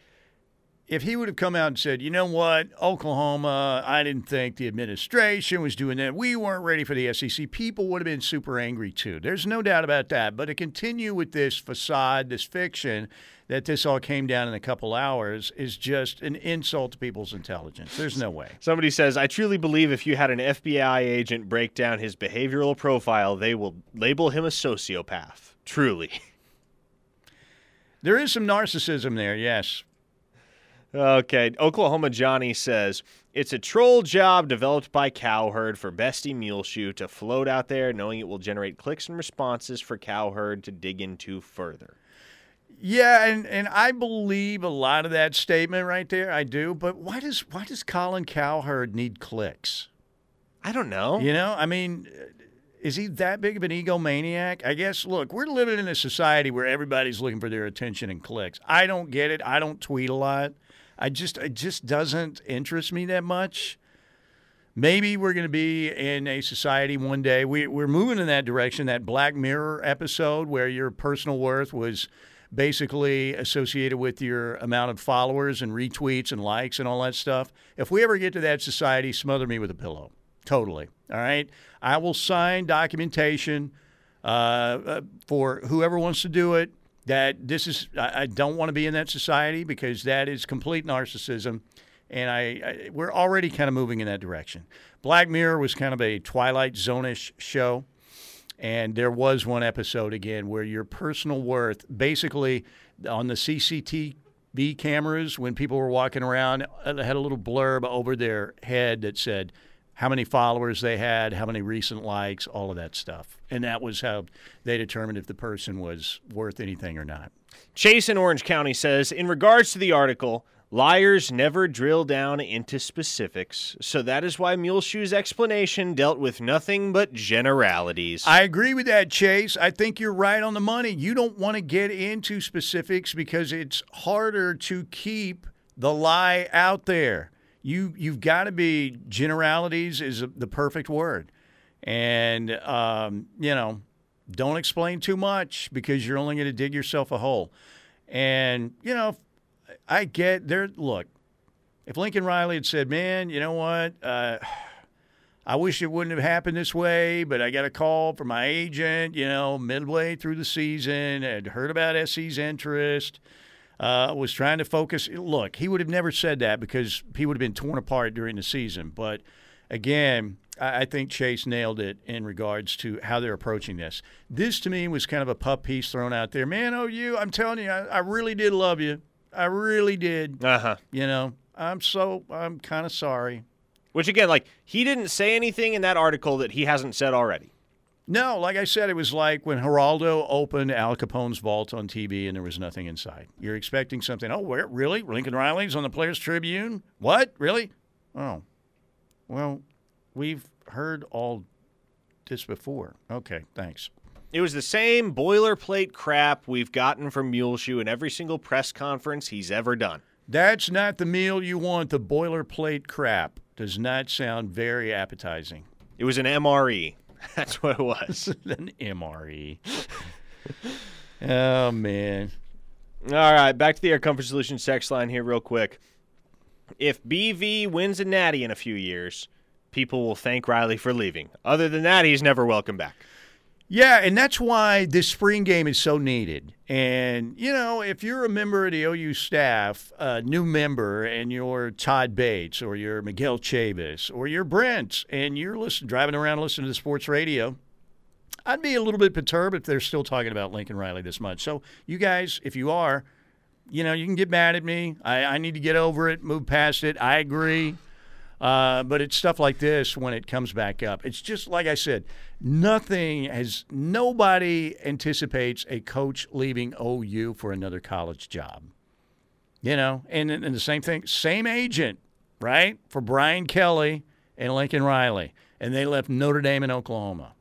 if he would have come out and said, you know what, Oklahoma, I didn't think the administration was doing that. We weren't ready for the SEC. People would have been super angry too. There's no doubt about that. But to continue with this facade, this fiction that this all came down in a couple hours is just an insult to people's intelligence. There's no way. Somebody says, I truly believe if you had an FBI agent break down his behavioral profile, they will label him a sociopath. Truly. There is some narcissism there, yes. Okay. Oklahoma Johnny says, it's a troll job developed by Cowherd for Bestie Muleshoe to float out there knowing it will generate clicks and responses for Cowherd to dig into further. Yeah, and, and I believe a lot of that statement right there. I do. But why does why does Colin Cowherd need clicks? I don't know. You know, I mean, is he that big of an egomaniac? I guess. Look, we're living in a society where everybody's looking for their attention and clicks. I don't get it. I don't tweet a lot. I just it just doesn't interest me that much. Maybe we're going to be in a society one day. We, we're moving in that direction. That Black Mirror episode where your personal worth was basically associated with your amount of followers and retweets and likes and all that stuff. If we ever get to that society, smother me with a pillow. Totally. All right. I will sign documentation uh, uh, for whoever wants to do it. That this is, I, I don't want to be in that society because that is complete narcissism. And I, I, we're already kind of moving in that direction. Black Mirror was kind of a Twilight Zone-ish show. And there was one episode again where your personal worth, basically on the CCTV cameras, when people were walking around, uh, had a little blurb over their head that said how many followers they had, how many recent likes, all of that stuff. And that was how they determined if the person was worth anything or not. Chase in Orange County says, in regards to the article, liars never drill down into specifics. So that is why Muleshoe's explanation dealt with nothing but generalities. I agree with that, Chase. I think you're right on the money. You don't want to get into specifics because it's harder to keep the lie out there. You you've got to be generalities is the perfect word, and um, you know, don't explain too much because you're only going to dig yourself a hole. And you know, I get there. Look, if Lincoln Riley had said, "Man, you know what." Uh, I wish it wouldn't have happened this way, but I got a call from my agent, you know, midway through the season, had heard about SC's interest, uh, was trying to focus. Look, he would have never said that because he would have been torn apart during the season. But again, I I think Chase nailed it in regards to how they're approaching this. This to me was kind of a pup piece thrown out there. Man, oh you, I'm telling you, I, I really did love you. I really did. Uh huh. You know, I'm so I'm kind of sorry. Which again, like he didn't say anything in that article that he hasn't said already. No, like I said, it was like when Geraldo opened Al Capone's vault on TV and there was nothing inside. You're expecting something. Oh, where really? Lincoln Riley's on the Players Tribune? What? Really? Oh, well, we've heard all this before. Okay, thanks. It was the same boilerplate crap we've gotten from Muleshoe in every single press conference he's ever done. That's not the meal you want. The boilerplate crap does not sound very appetizing. It was an MRE. [LAUGHS] That's what it was. [LAUGHS] An MRE. [LAUGHS] oh man. All right, back to the Air Comfort Solutions text line here, real quick. If BV wins a natty in a few years, people will thank Riley for leaving. Other than that, he's never welcome back. Yeah, and that's why this spring game is so needed. And, you know, if you're a member of the OU staff, a new member, and you're Todd Bates or you're Miguel Chavis or you're Brent, and you're listen, driving around listening to the sports radio, I'd be a little bit perturbed if they're still talking about Lincoln Riley this much. So, you guys, if you are, you know, you can get mad at me. I, I need to get over it, move past it. I agree. Uh, but it's stuff like this when it comes back up. It's just like I said, nothing has, nobody anticipates a coach leaving OU for another college job. You know, and, and the same thing, same agent, right? For Brian Kelly and Lincoln Riley. And they left Notre Dame in Oklahoma.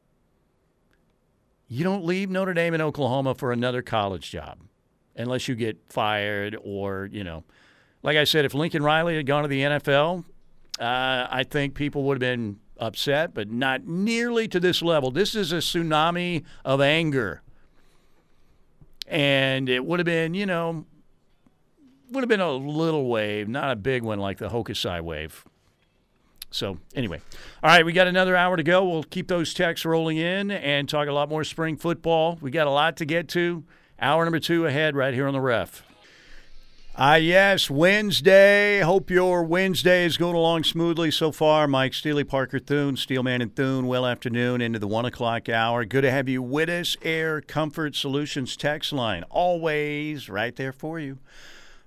You don't leave Notre Dame in Oklahoma for another college job unless you get fired or, you know, like I said, if Lincoln Riley had gone to the NFL, uh, I think people would have been upset, but not nearly to this level. This is a tsunami of anger. And it would have been, you know, would have been a little wave, not a big one like the Hokusai wave. So, anyway. All right, we got another hour to go. We'll keep those texts rolling in and talk a lot more spring football. We got a lot to get to. Hour number two ahead right here on the ref. Ah, yes, Wednesday. Hope your Wednesday is going along smoothly so far. Mike Steely, Parker Thune, Steelman and Thune. Well afternoon into the one o'clock hour. Good to have you with us. Air Comfort Solutions text line always right there for you.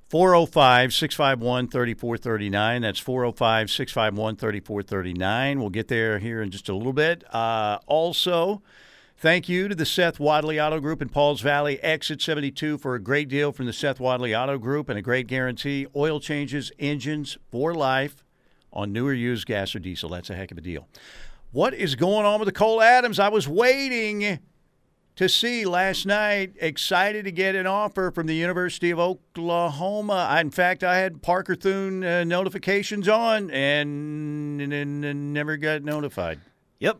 405 651 3439. That's 405 651 3439. We'll get there here in just a little bit. Uh, also, Thank you to the Seth Wadley Auto Group in Pauls Valley, exit 72, for a great deal from the Seth Wadley Auto Group and a great guarantee. Oil changes, engines for life on newer used gas or diesel. That's a heck of a deal. What is going on with the Cole Adams? I was waiting to see last night. Excited to get an offer from the University of Oklahoma. I, in fact, I had Parker Thune uh, notifications on and, and, and never got notified. Yep.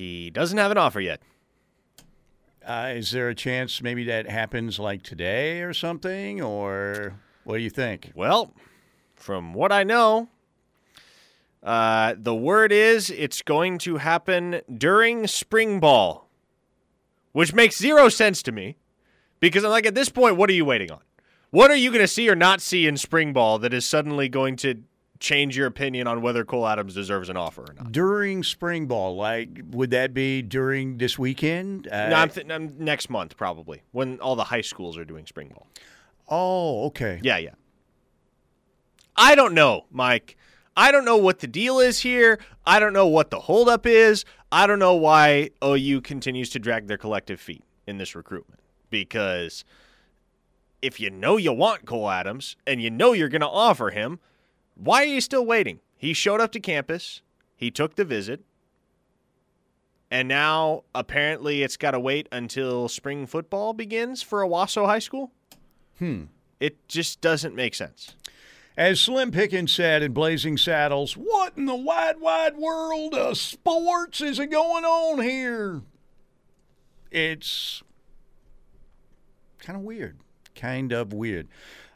He doesn't have an offer yet. Uh, is there a chance maybe that happens like today or something? Or what do you think? Well, from what I know, uh, the word is it's going to happen during spring ball, which makes zero sense to me because I'm like, at this point, what are you waiting on? What are you going to see or not see in spring ball that is suddenly going to change your opinion on whether Cole Adams deserves an offer or not? During spring ball, like, would that be during this weekend? Uh, no, I'm, th- I'm next month probably when all the high schools are doing spring ball. oh, okay. Yeah, yeah. I don't know, Mike. I don't know what the deal is here. I don't know what the holdup is. I don't know why OU continues to drag their collective feet in this recruitment. Because if you know you want Cole Adams and you know you're going to offer him, why are you still waiting? He showed up to campus, he took the visit, and now apparently it's got to wait until spring football begins for Owasso High School? Hmm. It just doesn't make sense. As Slim Pickens said in Blazing Saddles, what in the wide, wide world of sports is going on here? It's kind of weird. Kind of weird.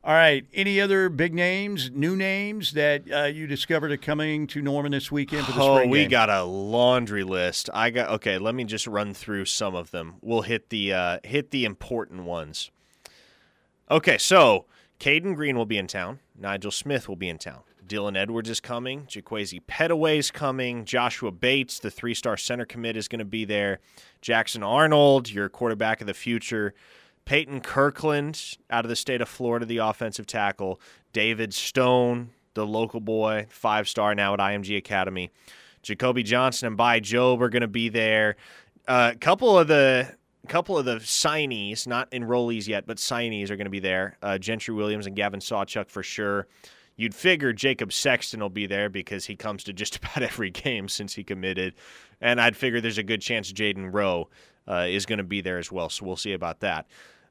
All right. Any other big names, new names that uh, you discovered are coming to Norman this weekend for the Oh, spring we game? got a laundry list. I got okay. Let me just run through some of them. We'll hit the uh, hit the important ones. Okay, so Cayden Green will be in town. Nigel Smith will be in town. Dylan Edwards is coming. Jaquaize Pettaway is coming. Joshua Bates, the three star center commit, is going to be there. Jackson Arnold, your quarterback of the future. Peyton Kirkland out of the state of Florida, the offensive tackle. David Stone, the local boy, five star now at IMG Academy. Jacoby Johnson and Bai Jobe are going to be there. A uh, couple of the couple of the signees, not enrollees yet, but signees are going to be there. Uh, Gentry Williams and Gavin Sawchuk for sure. You'd figure Jacob Sexton will be there because he comes to just [LAUGHS] about every game since he committed. And I'd figure there's a good chance Jayden Rowe uh, is going to be there as well. So we'll see about that.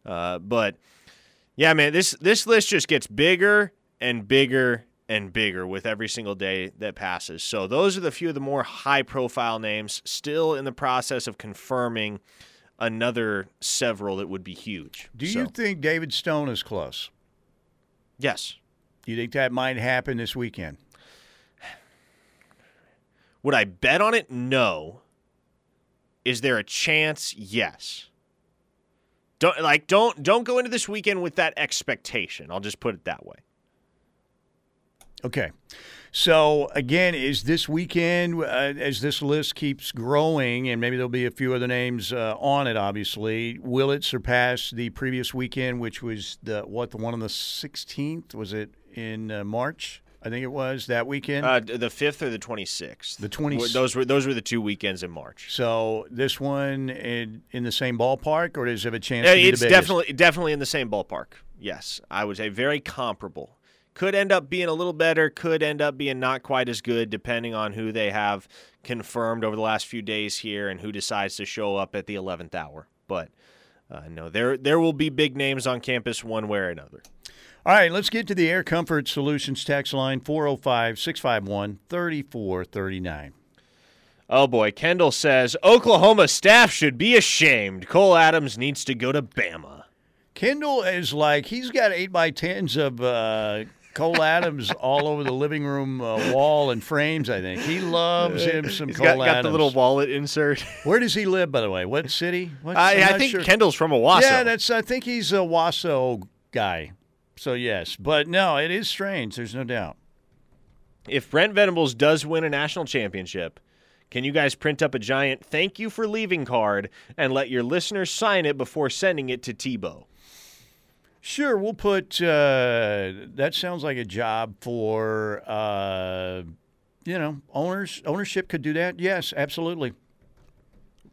Uh, but yeah, man, this this list just gets bigger and bigger and bigger with every single day that passes. So those are the few of the more high profile names still in the process of confirming another several that would be huge. Do So, you think David Stone is close? Yes. Do you think that might happen this weekend? [SIGHS] Would I bet on it? No. Is there a chance? Yes. Don't like don't don't go into this weekend with that expectation. I'll just put it that way. Okay. So again, is this weekend uh, as this list keeps growing, and maybe there'll be a few other names uh, on it. Obviously, will it surpass the previous weekend, which was the what the one on the sixteenth? Was it in uh, March? I think it was that weekend. Uh, the fifth or the twenty sixth. The 20 Those were those were the two weekends in March. so this one in, in the same ballpark, or does it have a chance? Yeah, to be it's the definitely definitely in the same ballpark. Yes, I would say very comparable. Could end up being a little better. Could end up being not quite as good, depending on who they have confirmed over the last few days here and who decides to show up at the eleventh hour. But uh, no, there there will be big names on campus one way or another. All right, let's get to the Air Comfort Solutions text line 405 651 3439. Oh boy, Kendall says Oklahoma staff should be ashamed. Cole Adams needs to go to Bama. Kendall is like he's got eight by tens of uh, Cole Adams [LAUGHS] all over the living room uh, wall and frames. I think he loves him some He's Cole got, got Adams. the little wallet insert. [LAUGHS] Where does he live, by the way? What city? What's, I, I think sure. Kendall's from Owasso. Yeah, that's. I think he's a Wasso guy. So yes, but no, it is strange. There's no doubt. if Brent Venables does win a national championship, can you guys print up a giant thank you for leaving card and let your listeners sign it before sending it to Tebow? Sure, we'll put. Uh, that sounds like a job for. Uh, you know, owners ownership could do that. Yes, absolutely.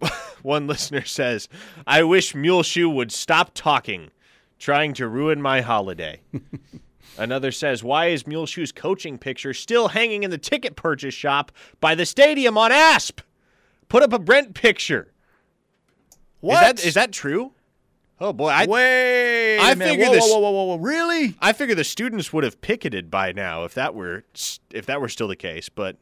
[LAUGHS] One listener says, I wish Muleshoe would stop talking, trying to ruin my holiday. [LAUGHS] Another says, Why is Muleshoe's coaching picture still hanging in the ticket purchase shop by the stadium on ASP? Put up a Brent picture. What Is that, is that true? Oh boy, I Wait, I figure whoa, this- Whoa, whoa, whoa, whoa, really? I figure the students would have picketed by now if that were if that were still the case. But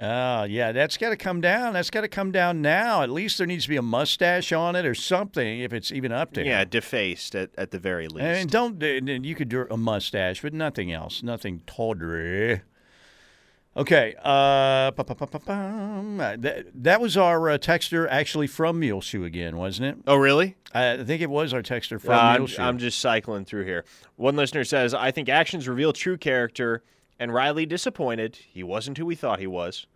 Oh, yeah, that's got to come down. That's got to come down now. At least there needs to be a mustache on it or something, if it's even up there. yeah, defaced at, at the very least. And don't and you could do a mustache, but nothing else, nothing tawdry. Okay, uh. Uh, that, that was our uh, texter actually from Muleshoe again, wasn't it? oh, really? I think it was our texter from Uh, I'm, Muleshoe. I'm just cycling through here. One listener says, "I think actions reveal true character." And Riley disappointed. He wasn't who we thought he was.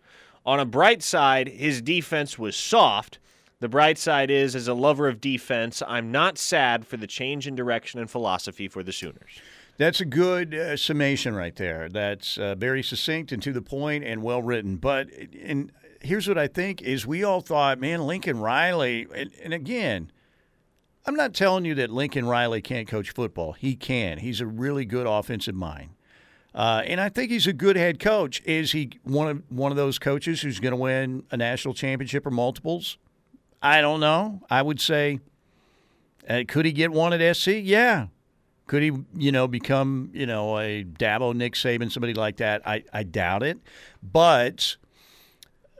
On a bright side, his defense was soft. The bright side is, as a lover of defense, I'm not sad for the change in direction and philosophy for the Sooners. That's a good uh, summation right there. That's uh, very succinct and to the point and well written. But and here's what I think is we all thought, man, Lincoln Riley, and, and again, I'm not telling you that Lincoln Riley can't coach football. He can. He's a really good offensive mind. Uh, and I think he's a good head coach. Is he one of one of those coaches who's going to win a national championship or multiples? I don't know. I would say, uh, could he get one at SC? Yeah. Could he, you know, become, you know, a Dabo, Nick Saban, somebody like that? I, I doubt it. But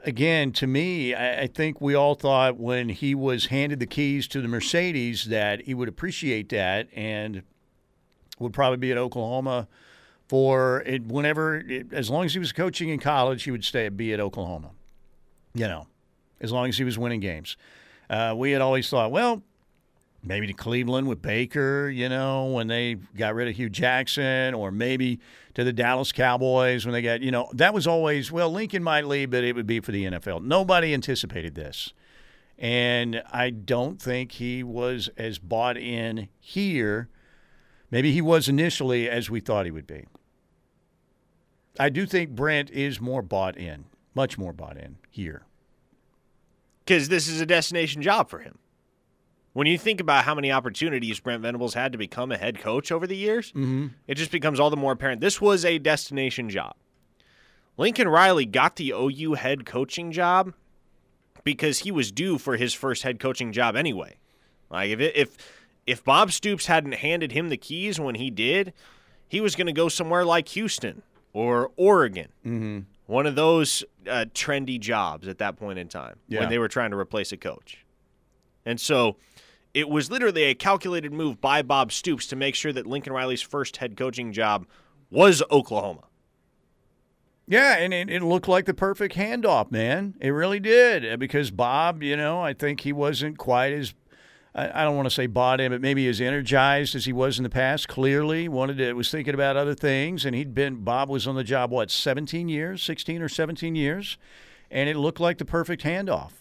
again, to me, I, I think we all thought when he was handed the keys to the Mercedes that he would appreciate that and would probably be at Oklahoma for it whenever, it, as long as he was coaching in college, he would stay be at Oklahoma. You know, as long as he was winning games. Uh, we had always thought, well, maybe to Cleveland with Baker, you know, when they got rid of Hue Jackson, or maybe to the Dallas Cowboys when they got, you know, that was always, well, Lincoln might leave, but it would be for the NFL. Nobody anticipated this. And I don't think he was as bought in here. Maybe he was initially as we thought he would be. I do think Brent is more bought in, much more bought in here. Because this is a destination job for him. When you think about how many opportunities Brent Venables had to become a head coach over the years, Mm-hmm. it just becomes all the more apparent. This was a destination job. Lincoln Riley got the OU head coaching job because he was due for his first head coaching job anyway. Like if it, if if Bob Stoops hadn't handed him the keys when he did, he was going to go somewhere like Houston or Oregon. Mm-hmm. One of those uh, trendy jobs at that point in time Yeah. when they were trying to replace a coach. And so it was literally a calculated move by Bob Stoops to make sure that Lincoln Riley's first head coaching job was Oklahoma. Yeah, and it, it looked like the perfect handoff, man. It really did. Because Bob, you know, I think he wasn't quite as, I, don't want to say bought in, but maybe as energized as he was in the past. Clearly, wanted to, was thinking about other things. And he'd been, Bob was on the job, what, 17 years, 16 or 17 years? And it looked like the perfect handoff.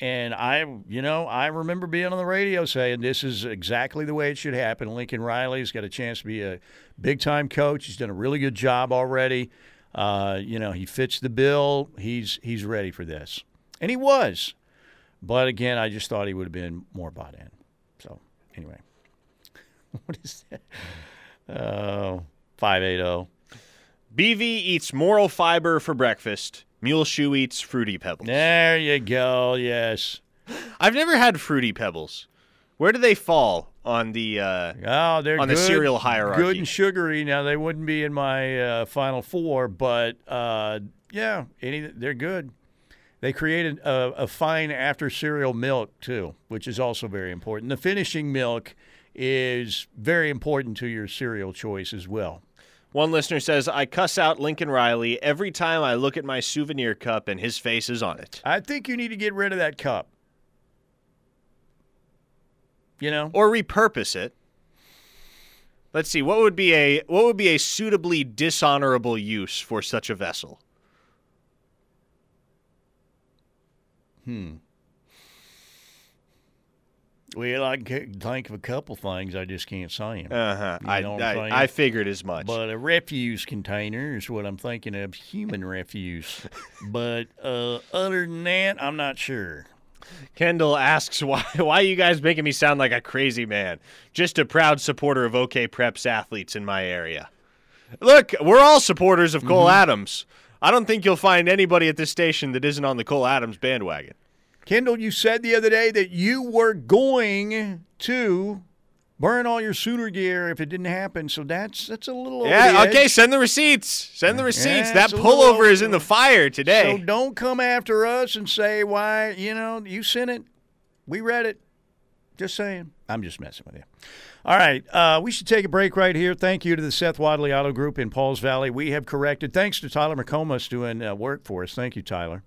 And I, you know, I remember being on the radio saying this is exactly the way it should happen. Lincoln Riley's got a chance to be a big time coach. He's done a really good job already. Uh, you know, he fits the bill. He's he's ready for this, and he was. But again, I just thought he would have been more bought in. Anyway, [LAUGHS] what is that? Oh, five eight oh. zero. BV eats moral fiber for breakfast. Muleshoe eats fruity pebbles. There you go. Yes. I've never had fruity pebbles. Where do they fall on the? Uh, Oh, they're On the cereal hierarchy. Good and sugary. Now they wouldn't be in my uh, final four, but uh, yeah, any they're good. They created a, a fine after cereal milk too, which is also very important. The finishing milk is very important to your cereal choice as well. one listener says, "I cuss out Lincoln Riley every time I look at my souvenir cup and his face is on it, I think you need to get rid of that cup. You know, or repurpose it." Let's see. What would be a what would be a suitably dishonorable use for such a vessel? Well, I can think of a couple things. I just can't say them. Uh huh. You I, know what I'm? I I figured as much. But a refuse container is what I'm thinking of, human refuse. [LAUGHS] but uh, other than that, I'm not sure. Kendall asks [LAUGHS] why why are you guys making me sound like a crazy man? Just a proud supporter of OK Preps athletes in my area. Look, we're all supporters of Cole Adams. I don't think you'll find anybody at this station that isn't on the Cole Adams bandwagon. Kendall, you said the other day that you were going to burn all your Sooner gear if it didn't happen. So that's that's a little Yeah, okay, send the receipts. Send the receipts. Yeah, that it's a little pullover is in the fire today. So don't come after us and say why. You know, you sent it. We read it. Just saying. I'm just messing with you. All right. Uh, we should take a break right here. Thank you to the Seth Wadley Auto Group in Pauls Valley. We have corrected. Thanks to Tyler McComas doing uh, work for us. Thank you, Tyler.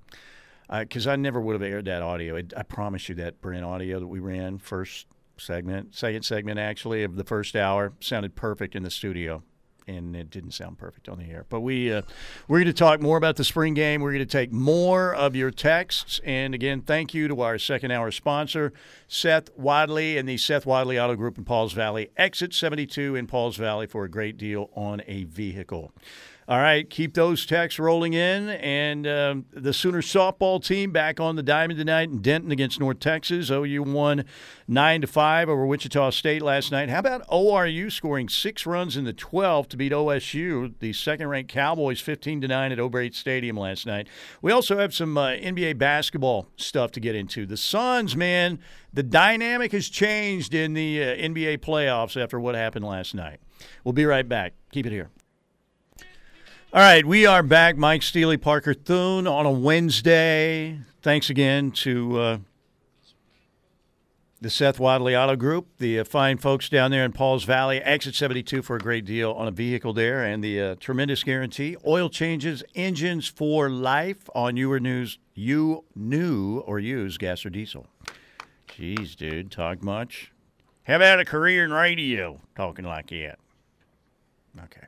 Because I never would have aired that audio. I, I promise you that Brent audio that we ran first segment, second segment actually of the first hour sounded perfect in the studio. And it didn't sound perfect on the air. But we uh, we're going to talk more about the spring game. We're going to take more of your texts. And again, thank you to our second hour sponsor, Seth Wadley and the Seth Wadley Auto Group in Pauls Valley. Exit 72 in Pauls Valley for a great deal on a vehicle. All right, keep those texts rolling in. And um, the Sooner softball team back on the diamond tonight in Denton against North Texas. OU won 9 to 5 over Wichita State last night. How about ORU scoring six runs in the 12th to beat OSU, the second ranked Cowboys, 15 to 9 at O'Brate Stadium last night? We also have some uh, NBA basketball stuff to get into. The Suns, man, the dynamic has changed in the uh, NBA playoffs after what happened last night. We'll be right back. Keep it here. All right, we are back. Mike Steely, Parker Thune on a Wednesday. Thanks again to uh, the Seth Wadley Auto Group, the uh, fine folks down there in Pauls Valley, exit 72 for a great deal on a vehicle there, and the uh, tremendous guarantee. Oil changes, engines for life on your news, you new or used gas or diesel. Jeez, dude, talk much. How about a career in radio? Talking like that. Okay.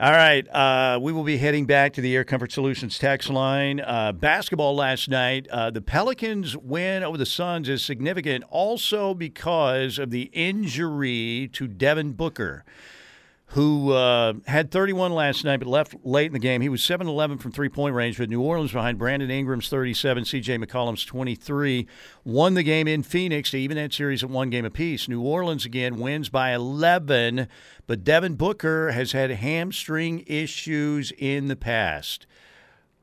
All right. Uh, we will be heading back to the Air Comfort Solutions text line. Uh, basketball last night. Uh, the Pelicans' win over the Suns is significant also because of the injury to Devin Booker who uh, had 31 last night but left late in the game. He was 7 11 from three point range, but New Orleans behind Brandon Ingram's 37, CJ McCollum's 23, won the game in Phoenix to even that series at one game apiece. New Orleans again wins by 11, but Devin Booker has had hamstring issues in the past.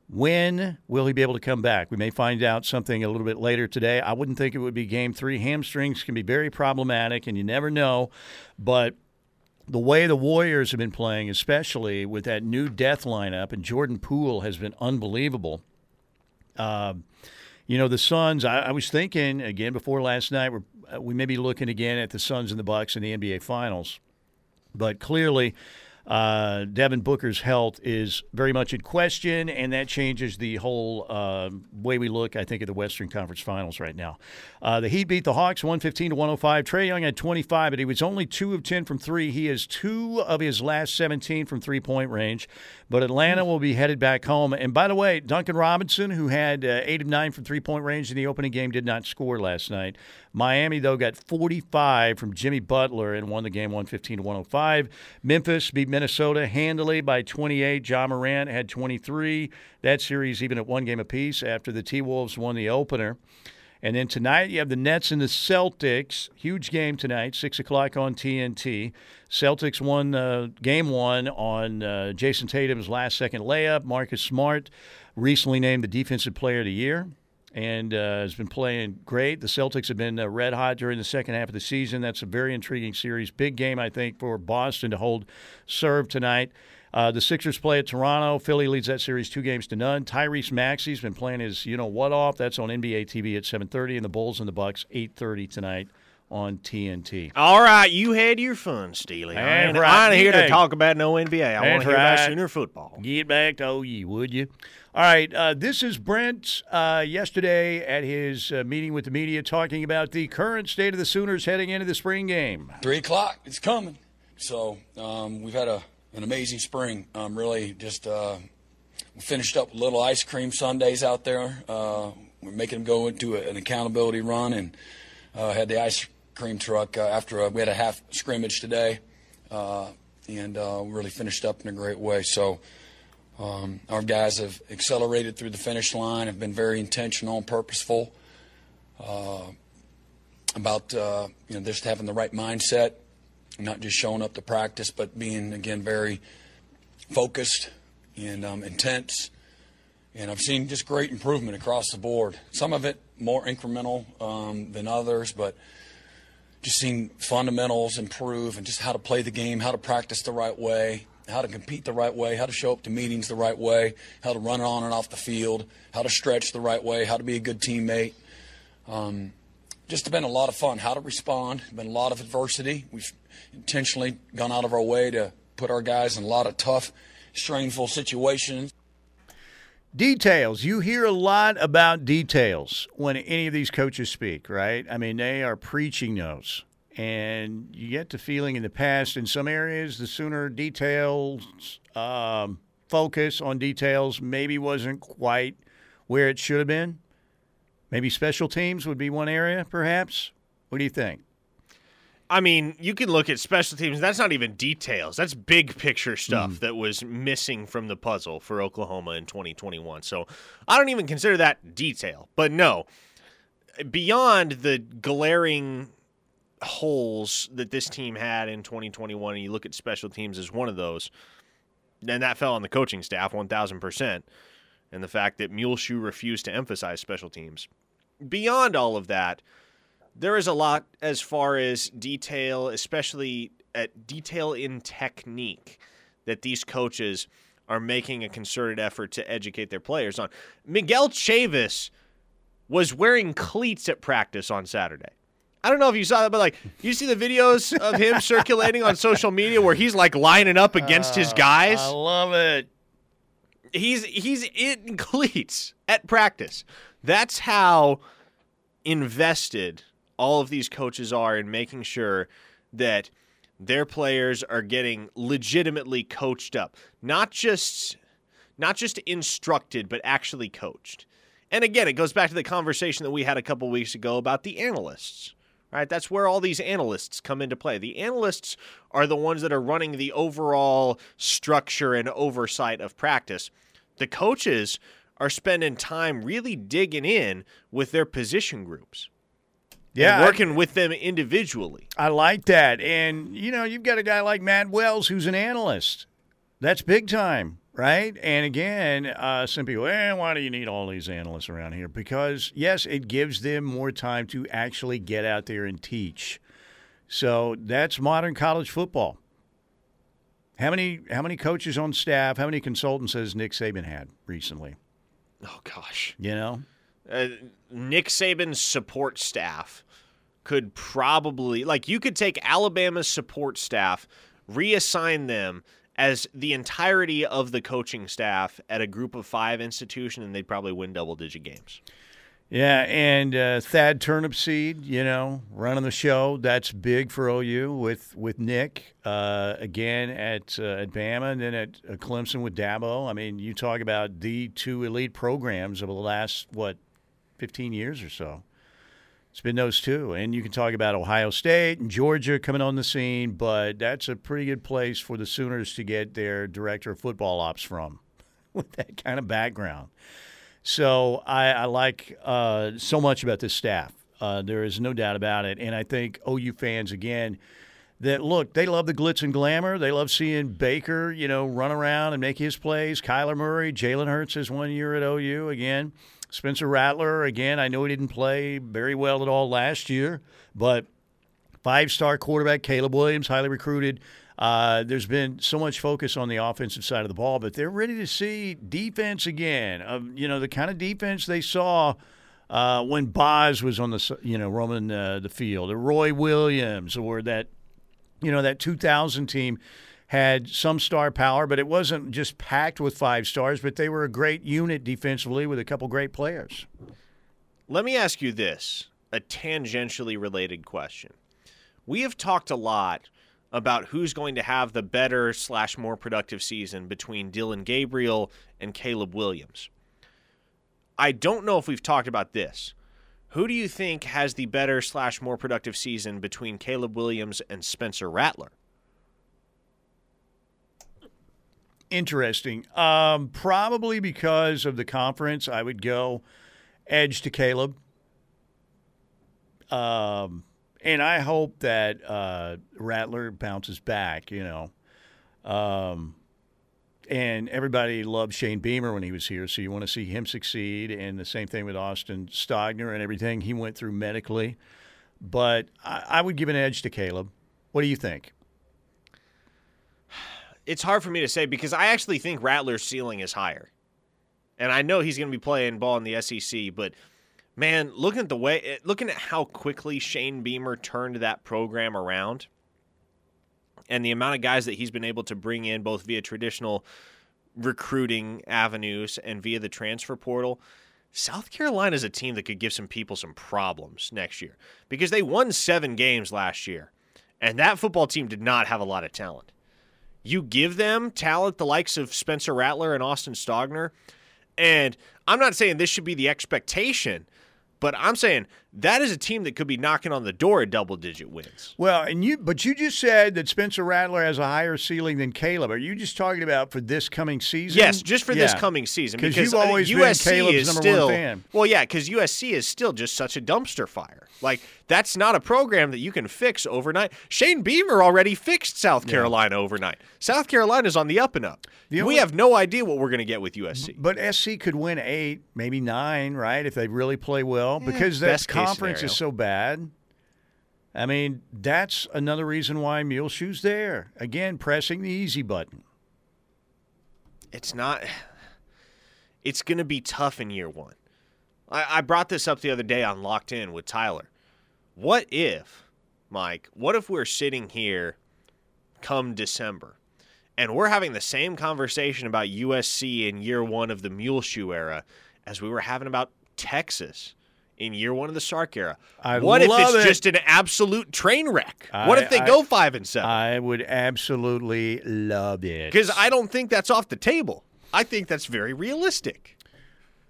When will he be able to come back? We may find out something a little bit later today. I wouldn't think it would be game three. Hamstrings can be very problematic, and you never know. But the way the Warriors have been playing, especially with that new death lineup, and Jordan Poole has been unbelievable. Uh, you know, the Suns, I, I, was thinking again before last night, uh, we may be looking again at the Suns and the Bucks in the NBA Finals. But clearly, uh, Devin Booker's health is very much in question, and that changes the whole uh, way we look, I think, at the Western Conference Finals right now. Uh, the Heat beat the Hawks 115 to 105. Trae Young had 25, but he was only 2 of 10 from 3. He is 2 of his last 17 from three point range. But Atlanta will be headed back home. And by the way, Duncan Robinson, who had uh, 8 of 9 from three point range in the opening game, did not score last night. Miami, though, got 45 from Jimmy Butler and won the game 115 to 105. Memphis beat Minnesota handily by 28. Ja Morant had 23. That series even at one game apiece after the T Wolves won the opener. And then tonight you have the Nets and the Celtics. Huge game tonight, six o'clock on TNT. Celtics won uh, game one on uh, Jayson Tatum's last second layup. Marcus Smart recently named the Defensive Player of the Year and uh, has been playing great. The Celtics have been uh, red hot during the second half of the season. That's a very intriguing series. Big game, I think, for Boston to hold serve tonight. Uh, the Sixers play at Toronto. Philly leads that series two games to none. Tyrese Maxey's been playing his you know what off. That's on NBA TV at 7:30, and the Bulls and the Bucks 8:30 tonight on TNT. All right, you had your fun, Steely. I ain't, right. I ain't here to talk about no NBA. I want to hear right. about Sooner football. Get back to OU, would you? All right, uh, this is Brent uh, yesterday at his uh, meeting with the media talking about the current state of the Sooners heading into the spring game. Three o'clock, it's coming. So um, we've had a, an amazing spring. Um, really, just uh, finished up little ice cream sundaes out there. Uh, we're making them go into a, an accountability run and uh, had the ice cream truck after we had a half scrimmage today, and really finished up in a great way. So. Um, our guys have accelerated through the finish line, have been very intentional and purposeful uh, about uh, you know just having the right mindset, not just showing up to practice, but being again very focused and um, intense. And I've seen just great improvement across the board. Some of it more incremental um, than others, but just seeing fundamentals improve and just how to play the game, how to practice the right way how to compete the right way, how to show up to meetings the right way, how to run on and off the field, how to stretch the right way, how to be a good teammate. Um, just been a lot of fun. How to respond. Been a lot of adversity. We've intentionally gone out of our way to put our guys in a lot of tough, strainful situations. Details. You hear a lot about details when any of these coaches speak, right? I mean, they are preaching those and you get the feeling in the past in some areas the sooner details um, focus on details maybe wasn't quite where it should have been maybe special teams would be one area perhaps what do you think I mean, you can look at special teams. That's not even details. That's big picture stuff mm. that was missing from the puzzle for Oklahoma in 2021. So I don't even consider that detail. But no, beyond the glaring holes that this team had in 2021, and you look at special teams as one of those, then that fell on the coaching staff 1,000%. And the fact that Muleshoe refused to emphasize special teams. Beyond all of that, there is a lot as far as detail, especially at detail in technique, that these coaches are making a concerted effort to educate their players on. Miguel Chavis was wearing cleats at practice on Saturday. I don't know if you saw that, but like you see the videos of him [LAUGHS] circulating on social media where he's like lining up against his ah, guys. I love it. He's he's in cleats at practice. That's how invested all of these coaches are in making sure that their players are getting legitimately coached up, not just not just instructed, but actually coached. And again, it goes back to the conversation that we had a couple weeks ago about the analysts. Right? That's where all these analysts come into play. The analysts are the ones that are running the overall structure and oversight of practice. The coaches are spending time really digging in with their position groups. Yeah, and I- working with them individually. I like that. And, you know, you've got a guy like Matt Wells who's an analyst. That's big time, right? And again, uh, some people, eh, why do you need all these analysts around here? Because, yes, it gives them more time to actually get out there and teach. So that's modern college football. How many how many coaches on staff, how many consultants has Nick Saban had recently? Oh gosh. You know? Uh, Nick Saban's support staff could probably like you could take Alabama's support staff, reassign them as the entirety of the coaching staff at a group of five institution, and they'd probably win double digit games. Yeah, and uh, Thad Turnipseed, you know, running the show. That's big for OU with with Nick uh, again at uh, at Bama, and then at uh, Clemson with Dabo. I mean, you talk about the two elite programs of the last what fifteen years or so. It's been those two, and you can talk about Ohio State and Georgia coming on the scene, but that's a pretty good place for the Sooners to get their director of football ops from, [LAUGHS] with that kind of background. So I, I like uh, so much about this staff. Uh, there is no doubt about it, and I think OU fans again that look they love the glitz and glamour. They love seeing Baker, you know, run around and make his plays. Kyler Murray, Jalen Hurts is one year at OU again. Spencer Rattler again. I know he didn't play very well at all last year, but five-star quarterback Caleb Williams, highly recruited. Uh, there's been so much focus on the offensive side of the ball, but they're ready to see defense again. Um, you know, the kind of defense they saw uh, when Boz was on the you know roaming uh, the field, or Roy Williams, or that you know that 2000 team had some star power, but it wasn't just packed with five stars. But they were a great unit defensively with a couple great players. Let me ask you this a tangentially related question. We have talked a lot about who's going to have the better slash more productive season between Dillon Gabriel and Caleb Williams. I don't know if we've talked about this. Who do you think has the better slash more productive season between Caleb Williams and Spencer Rattler? Interesting. Um, probably because of the conference, I would go edge to Caleb. Um, and I hope that uh, Rattler bounces back. You know, um, and everybody loved Shane Beamer when he was here, so you want to see him succeed. And the same thing with Austin Stogner and everything he went through medically. But I, I would give an edge to Caleb. What do you think? It's hard for me to say because I actually think Rattler's ceiling is higher. And I know he's going to be playing ball in the SEC, but man, looking at the way eh, looking at how quickly Shane Beamer turned that program around and the amount of guys that he's been able to bring in both via traditional recruiting avenues and via the transfer portal, South Carolina is a team that could give some people some problems next year because they won 7 games last year. And that football team did not have a lot of talent you give them talent the likes of Spencer Rattler and Austin Stogner. And I'm not saying this should be the expectation, but I'm saying that is a team that could be knocking on the door at double digit wins. Well, and you, but you just said that Spencer Rattler has a higher ceiling than Caleb. Are you just talking about for this coming season? Yes, just for this coming season because you've always been USC Caleb's is number one fan. well, yeah, because USC is still just such a dumpster fire. Like that's not a program that you can fix overnight. Shane Beamer already fixed South Carolina overnight. South Carolina's on the up and up. The we only- have no idea what we're going to get with USC. But SC could win eight, maybe nine, right? If they really play well, eh, because that best conference is so bad. I mean, that's another reason why Muleshoe's there. Again, pressing the easy button. it's not it's going to be tough in year one I, I brought this up the other day on locked in with tyler what if mike what if we're sitting here come december and we're having the same conversation about usc in year one of the muleshoe era as we were having about texas in year one of the Sark era. I what if it's it. just an absolute train wreck? what if they I- go five and seven? I would absolutely love it. Because I don't think that's off the table. I think that's very realistic.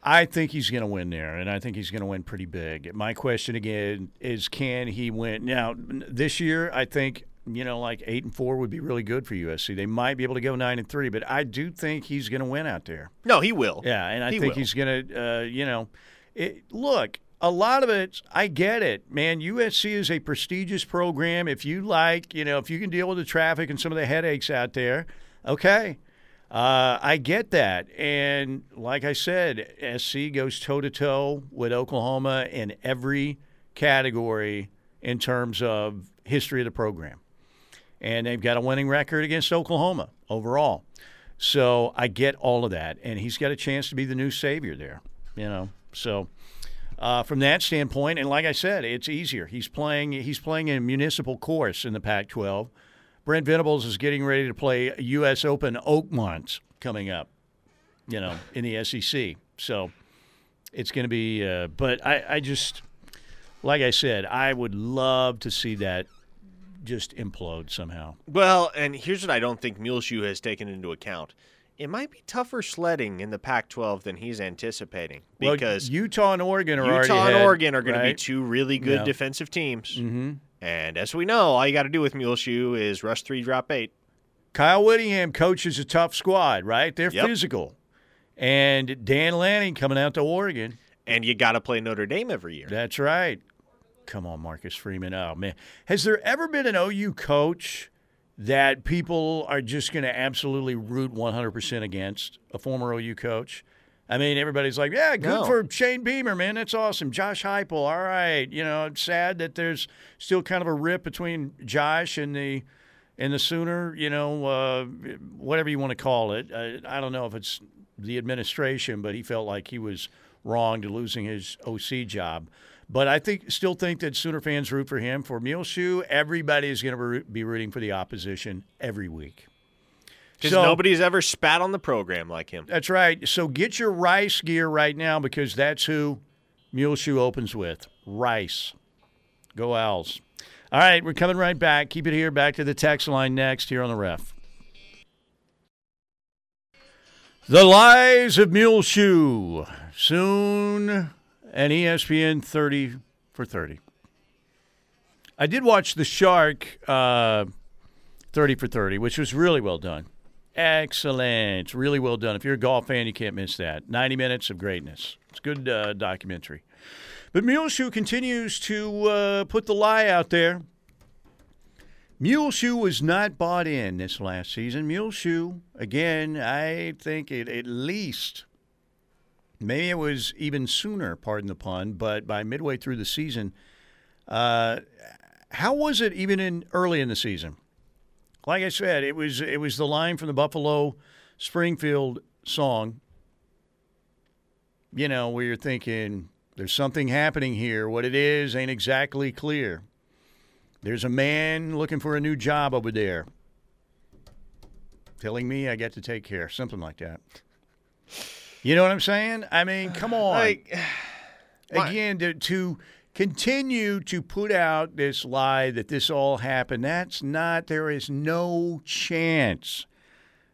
I think he's going to win there, and I think he's going to win pretty big. My question again is, can he win? Now, this year, I think you know, like eight and four would be really good for USC. They might be able to go nine and three, but I do think he's going to win out there. No, he will. Yeah, and I He think will. he's going to, uh, you know, it, look. A lot of it, I get it, man. USC is a prestigious program. If you like, you know, if you can deal with the traffic and some of the headaches out there, okay. Uh, I get that. And like I said, SC goes toe to toe with Oklahoma in every category in terms of history of the program. And they've got a winning record against Oklahoma overall. So I get all of that. And he's got a chance to be the new savior there, you know. So uh, from that standpoint, and like I said, it's easier. He's playing he's playing a municipal course in the Pac-12. Brent Venables is getting ready to play U.S. Open Oakmont coming up, you know, in the SEC. So it's going to be. Uh, but I, I just, like I said, I would love to see that just implode somehow. Well, and here's what I don't think Muleshoe has taken into account. It might be tougher sledding in the Pac-12 than he's anticipating Well, because Utah and Oregon are Utah and ahead, Oregon are going to be two really good Yeah. defensive teams. Mm-hmm. And as we know, all you got to do with Muleshoe is rush three, drop eight. Kyle Whittingham coaches a tough squad, right? They're Yep. physical. And Dan Lanning coming out to Oregon. And you got to play Notre Dame every year. That's right. Come on, Marcus Freeman. Oh, man. Has there ever been an OU coach that people are just going to absolutely root 100% against? A former OU coach? I mean, everybody's like, yeah, good No. for Shane Beamer, man. That's awesome. Josh Heupel, all right. You know, it's sad that there's still kind of a rip between Josh and the and the Sooner, you know, uh, whatever you want to call it. Uh, I don't know if it's the administration, but he felt like he was wrong to losing his OC job. But I think still think that Sooner fans root for him. For Muleshoe, everybody is going to be rooting for the opposition every week. Because So- nobody's ever spat on the program like him. That's right. So get your Rice gear right now because that's who Muleshoe opens with. Rice. Go Owls. All right, we're coming right back. Keep it here. Back to the text line next here on the ref. The Lies of Muleshoe. Soon an E ESPN 30 for 30. I did watch The Shark uh, 30 for 30, which was really well done. Excellent. Really well done. If you're a golf fan, you can't miss that. 90 minutes of greatness. It's a good uh, documentary. But Muleshoe continues to uh, put the lie out there. Muleshoe was not bought in this last season. Muleshoe, again, I think it, at least, maybe it was even sooner, pardon the pun, but by midway through the season, uh, how was it even in early in the season? Like I said, it was it was the line from the Buffalo Springfield song. You know, where you're thinking there's something happening here. What it is ain't exactly clear. There's a man looking for a new job over there. Telling me I get to take care, something like that. You know what I'm saying? I mean, come on. Like, [SIGHS] again to, to continue to put out this lie that this all happened that's not there is no chance.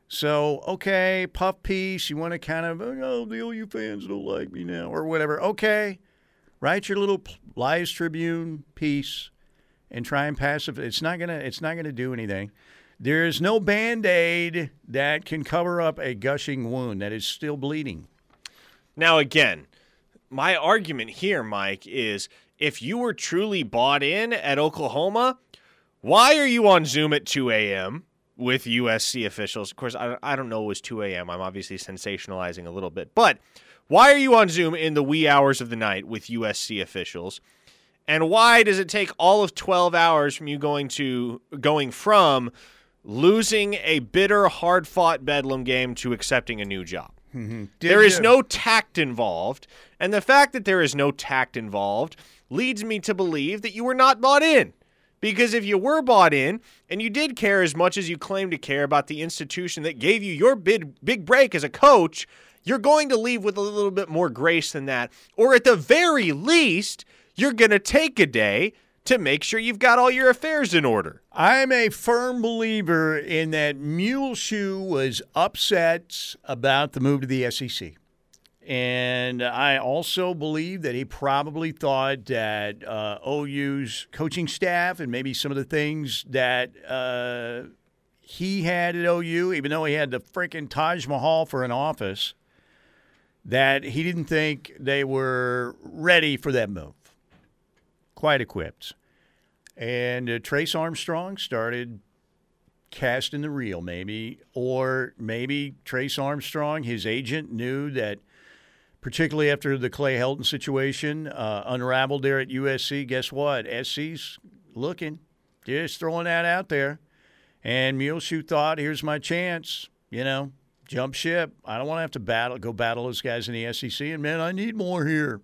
So okay puff piece you want to kind of oh the OU fans don't like me now or whatever. Okay write your little lies tribune piece and try and pass it. It's not gonna it's not gonna do anything there is no band-aid that can cover up a gushing wound that is still bleeding Now, again, my argument here, Mike, is if you were truly bought in at Oklahoma, why are you on Zoom at 2 a.m. with USC officials? Of course, I, I don't know it was 2 a.m. I'm obviously sensationalizing a little bit. But why are you on Zoom in the wee hours of the night with USC officials? And why does it take all of 12 hours from you going to going from losing a bitter, hard-fought bedlam game to accepting a new job? Mm-hmm. There is you- no tact involved, and the fact that there is no tact involved leads me to believe that you were not bought in. Because if you were bought in and you did care as much as you claim to care about the institution that gave you your big big break as a coach, you're going to leave with a little bit more grace than that. Or at the very least, you're going to take a day to make sure you've got all your affairs in order. I'm a firm believer in that Muleshoe was upset about the move to the SEC. And I also believe that he probably thought that uh, OU's coaching staff and maybe some of the things that uh, he had at OU, even though he had the freaking Taj Mahal for an office, that he didn't think they were ready for that move. Quite equipped. And uh, Trace Armstrong started casting the reel, maybe. Or maybe Trace Armstrong, his agent, knew that, particularly after the Clay Helton situation uh, unraveled there at USC, guess what? SC's looking, just throwing that out there. And Muleshoe thought, here's my chance, you know, jump ship. I don't want to have to battle, go battle those guys in the SEC. And man, I need more here.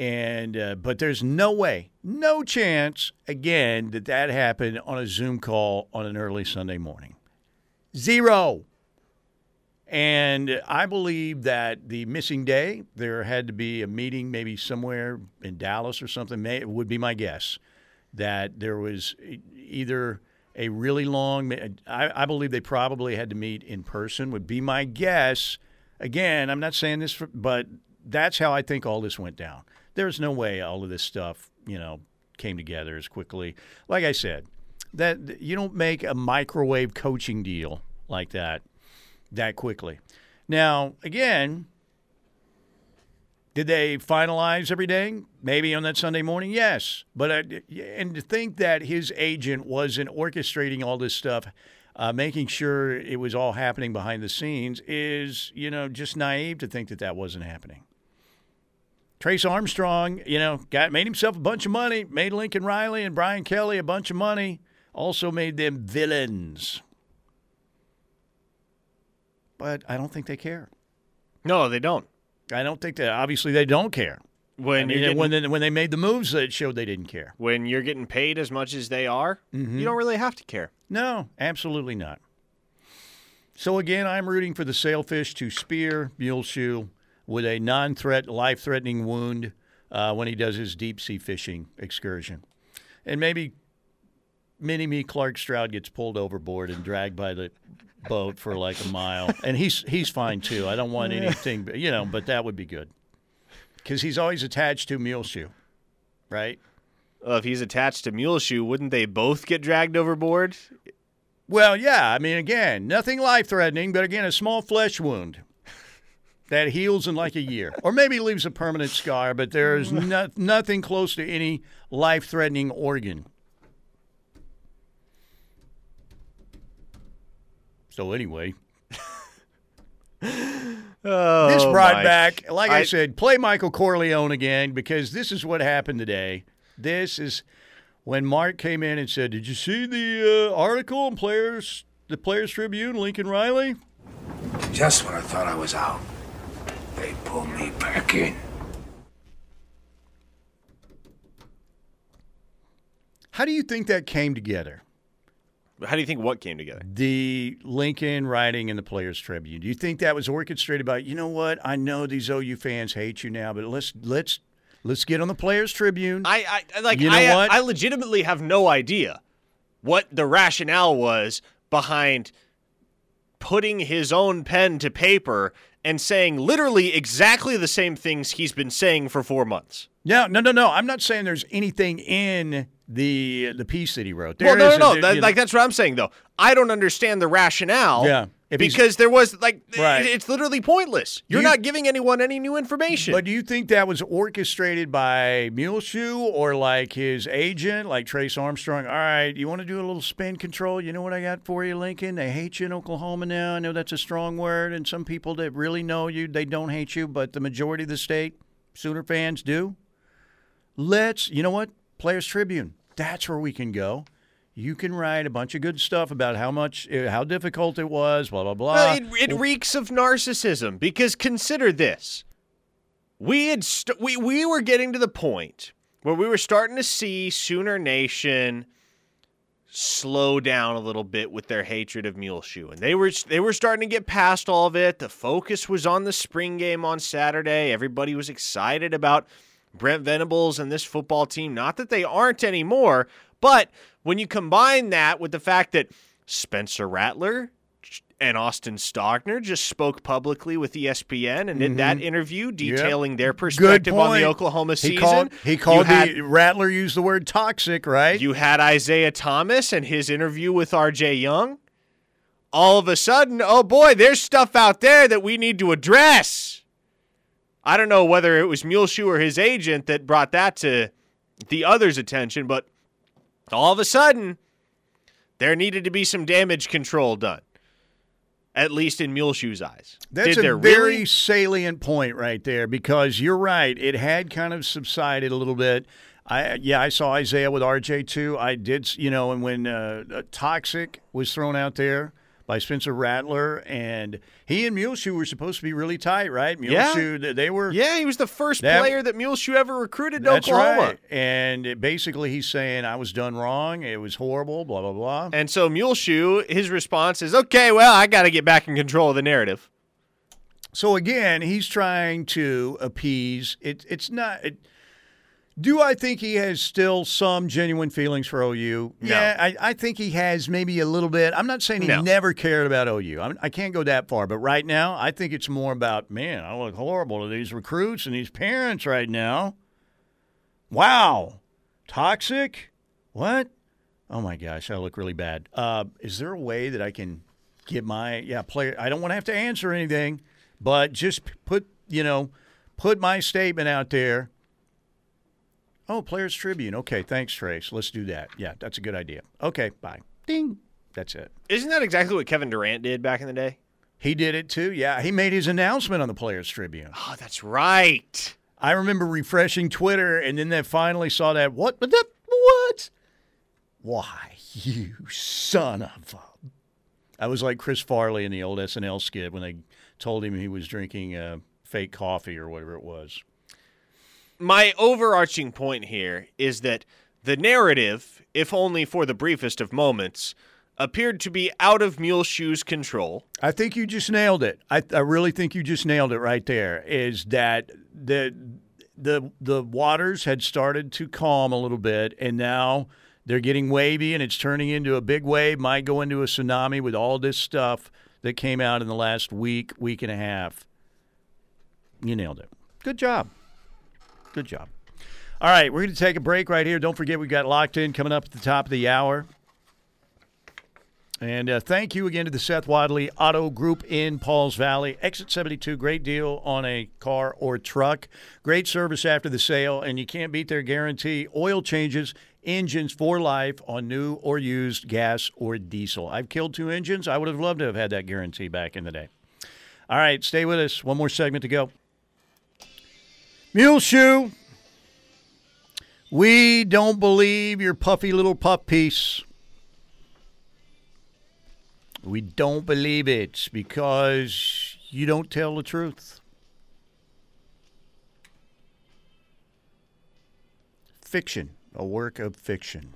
And uh, but there's no way, no chance again that that happened on a Zoom call on an early Sunday morning. Zero. And I believe that the missing day, there had to be a meeting maybe somewhere in Dallas or something, may, would be my guess, that there was either a really long, I, I believe they probably had to meet in person, would be my guess. Again, I'm not saying this, for, but that's how I think all this went down. There's no way all of this stuff, you know, came together as quickly. Like I said, that you don't make a microwave coaching deal like that that quickly. Now, again, did they finalize everything? Maybe on that Sunday morning, yes. But uh, and to think that his agent wasn't orchestrating all this stuff, uh, making sure it was all happening behind the scenes, is you know just naive to think that that wasn't happening. Trace Armstrong, you know, got made himself a bunch of money, made Lincoln Riley and Brian Kelly a bunch of money, also made them villains. But I don't think they care. No, they don't. I don't think that. Obviously, they don't care. When I mean, getting, when they, when they made the moves, it showed they didn't care. when you're getting paid as much as they are, mm-hmm. you don't really have to care. No, absolutely not. So again, I'm rooting for the sailfish to spear Muleshoe with a non-threat, life-threatening wound uh, when he does his deep sea fishing excursion, and maybe Mini Me Clark Stroud gets pulled overboard and dragged by the boat for like a mile, and he's he's fine too. I don't want anything, you know, but that would be good because he's always attached to Muleshoe, right? Well, if he's attached to Muleshoe, wouldn't they both get dragged overboard? Well, yeah. I mean, again, nothing life threatening, but again, a small flesh wound that heals in like a year, or maybe leaves a permanent scar, but there's no, nothing close to any life threatening organ. So, anyway, [LAUGHS] Oh, this brought my. back, like I, I- said, play Michael Corleone again because this is what happened today. This is when Mark came in and said, "Did you see the uh, article in Players, the Players Tribune, Lincoln Riley?" Just when I thought I was out, they pulled me back in. How do you think that came together? How do you think what came together? The Lincoln writing in the Players Tribune. Do you think that was orchestrated by? You know what? I know these OU fans hate you now, but let's let's let's get on the Players Tribune. I, I I- like. You know I, what? I legitimately have no idea what the rationale was behind putting his own pen to paper and saying literally exactly the same things he's been saying for four months. no, no, no, no. I'm not saying there's anything in the the piece that he wrote. well, no, no, no. there- That- like that's what I'm saying, though. I don't understand the rationale. Yeah. If because there was like, Right. it's literally pointless. You're you- not giving anyone any new information. But do you think that was orchestrated by Muleshoe or like his agent, like Trace Armstrong? All right, you want to do a little spin control? You know what I got for you, Lincoln? They hate you in Oklahoma now. I know that's a strong word, and some people that really know you, they don't hate you, but the majority of the state, Sooner fans do. Let's, you know what? Players Tribune. That's where we can go. You can write a bunch of good stuff about how much, uh, how difficult it was, blah blah blah. Well, it, it reeks of narcissism because consider this: we had st- we we were getting to the point where we were starting to see Sooner Nation slow down a little bit with their hatred of Muleshoe, and they were they were starting to get past all of it. The focus was on the spring game on Saturday. Everybody was excited about Brent Venables and this football team. Not that they aren't anymore, but when you combine that with the fact that Spencer Rattler and Austin Stogner just spoke publicly with ESPN and did that mm-hmm. interview detailing their perspective on the. Oklahoma He season. called, he called had- the Rattler used the word toxic, right? You had Isaiah Thomas and his interview with RJ Young. All of a sudden, oh boy, there's stuff out there that we need to address. I don't know whether it was Muleshoe or his agent that brought that to the other's attention, but all of a sudden, there needed to be some damage control done. At least in Muleshoe's eyes. That's Did a very really? salient point right there because you're right. It had kind of subsided a little bit. I yeah, I saw Isaiah with RJ too. I did, you know, and when uh, uh, Toxic was thrown out there by Spencer Rattler, and he and Muleshoe were supposed to be really tight, right? Yeah. Muleshoe, th- they were. Yeah, he was the first That- player that Muleshoe ever recruited to That's Oklahoma. right. And it- basically, he's saying I was done wrong. It was horrible. Blah blah blah. And so Muleshoe, his response is, okay, well, I got to get back in control of the narrative. So again, he's trying to appease. It, it's not. It, do I think he has still some genuine feelings for OU? No. Yeah, I, I think he has maybe a little bit. I'm not saying he No. never cared about OU. I'm, I can't go that far. But right now, I think it's more about man. I look horrible to these recruits and these parents right now. Wow, toxic. What? Oh my gosh, I look really bad. Uh, is there a way that I can get my yeah player? I don't want to have to answer anything, but just put you know put my statement out there. Oh, Players Tribune. Okay, thanks, Trace. Let's do that. Yeah, that's a good idea. Okay, bye. Ding. That's it. Isn't that exactly what Kevin Durant did back in the day? He did it too. Yeah, he made his announcement on the Players Tribune. Oh, that's right. I remember refreshing Twitter, and then they finally saw that. What? What? that- What? Why, you son of a. I was like Chris Farley in the old SNL skit when they told him he was drinking uh, fake coffee or whatever it was. My overarching point here is that the narrative, if only for the briefest of moments, appeared to be out of Muleshoe's control. I think you just nailed it. I, I really think you just nailed it right there. Is that the the the waters had started to calm a little bit, and now they're getting wavy, and it's turning into a big wave. Might go into a tsunami with all this stuff that came out in the last week, week and a half. You nailed it. Good job. Good job. All right, we're going to take a break right here. Don't forget, we got locked in coming up at the top of the hour. And uh, thank you again to the Seth Wadley Auto Group in Pauls Valley. Exit 72, great deal on a car or truck. Great service after the sale, and you can't beat their guarantee. Oil changes, engines for life on new or used gas or diesel. I've killed two engines. I would have loved to have had that guarantee back in the day. All right, stay with us. One more segment to go. Muleshoe, we don't believe your puffy little puff piece. We don't believe it because you don't tell the truth. Fiction, a work of fiction.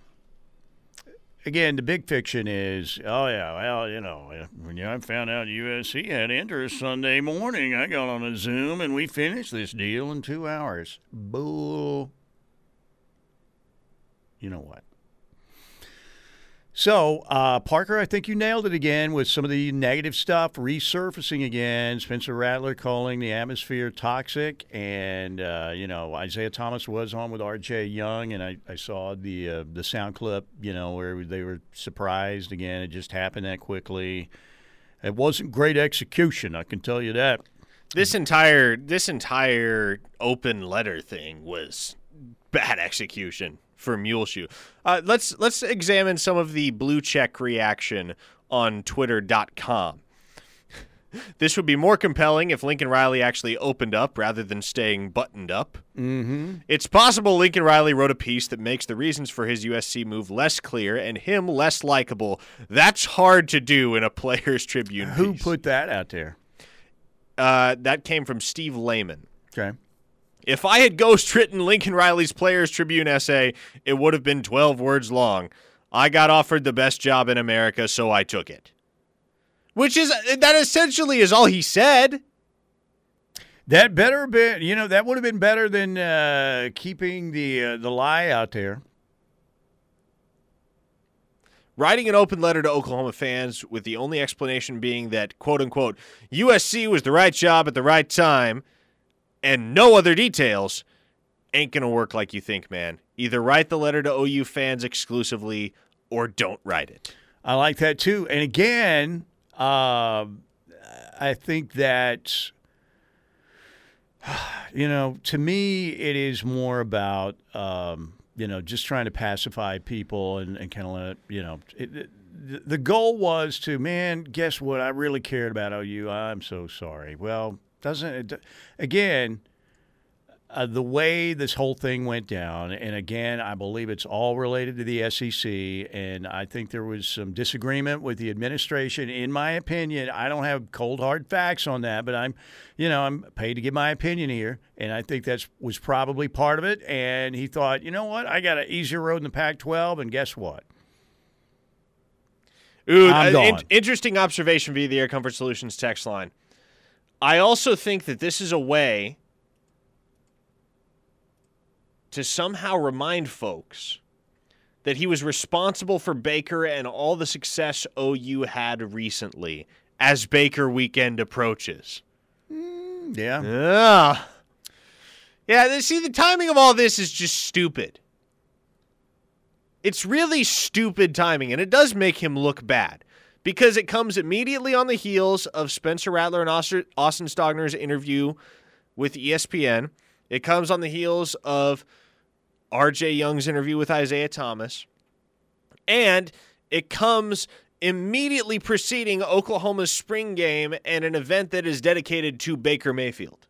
Again, the big fiction is, oh yeah, well, you know, when I found out USC had interest Sunday morning, I got on a Zoom and we finished this deal in two hours. Bull. You know what? So, uh, Parker, I think you nailed it again with some of the negative stuff resurfacing again. Spencer Rattler calling the atmosphere toxic, and uh, you know Isaiah Thomas was on with R.J. Young, and I, I saw the uh, the sound clip, you know, where they were surprised again. It just happened that quickly. It wasn't great execution, I can tell you that. This entire this entire open letter thing was bad [LAUGHS] execution for Muleshoe. Uh, let's let's examine some of the blue check reaction on Twitter.com. [LAUGHS] This would be more compelling if Lincoln Riley actually opened up rather than staying buttoned up. Mm-hmm. It's possible Lincoln Riley wrote a piece that makes the reasons for his USC move less clear and him less likable. That's hard to do in a [LAUGHS] Players Tribune. Who piece. put that out there? uh, that came from Steve Lehman. Okay. If I had ghostwritten Lincoln Riley's Players Tribune essay, it would have been 12 words long. I got offered the best job in America, so I took it. Which is that essentially is all he said. That better been, you know, that would have been better than uh, keeping the uh, the lie out there. Writing an open letter to Oklahoma fans with the only explanation being that, quote unquote, USC was the right job at the right time and no other details ain't going to work like you think, man. Either write the letter to OU fans exclusively or don't write it. I like that too. And again, uh, I think that, [SIGHS] you know, to me, it is more about, um, you know, just trying to pacify people and, and kind of let, you know, it, it, the goal was to, man, guess what? I really cared about OU. I'm so sorry. Well, doesn't it, again, uh, the way this whole thing went down, and again, I believe it's all related to the SEC, and I think there was some disagreement with the administration. In my opinion, I don't have cold hard facts on that, but I'm, you know, I'm paid to give my opinion here, and I think that was probably part of it. And he thought, you know what, I got an easier road in the Pac-12, and guess what? Ooh, uh, in- interesting observation via the Air Comfort Solutions text line. I also think that this is a way to somehow remind folks that he was responsible for Baker and all the success OU had recently as Baker weekend approaches. Mm, yeah. Yeah. Yeah, see, the timing of all this is just stupid. It's really stupid timing, and it does make him look bad because it comes immediately on the heels of Spencer Rattler and Austin Stogner's interview with ESPN. It comes on the heels of RJ Young's interview with Isaiah Thomas. And it comes immediately preceding Oklahoma's spring game and an event that is dedicated to Baker Mayfield.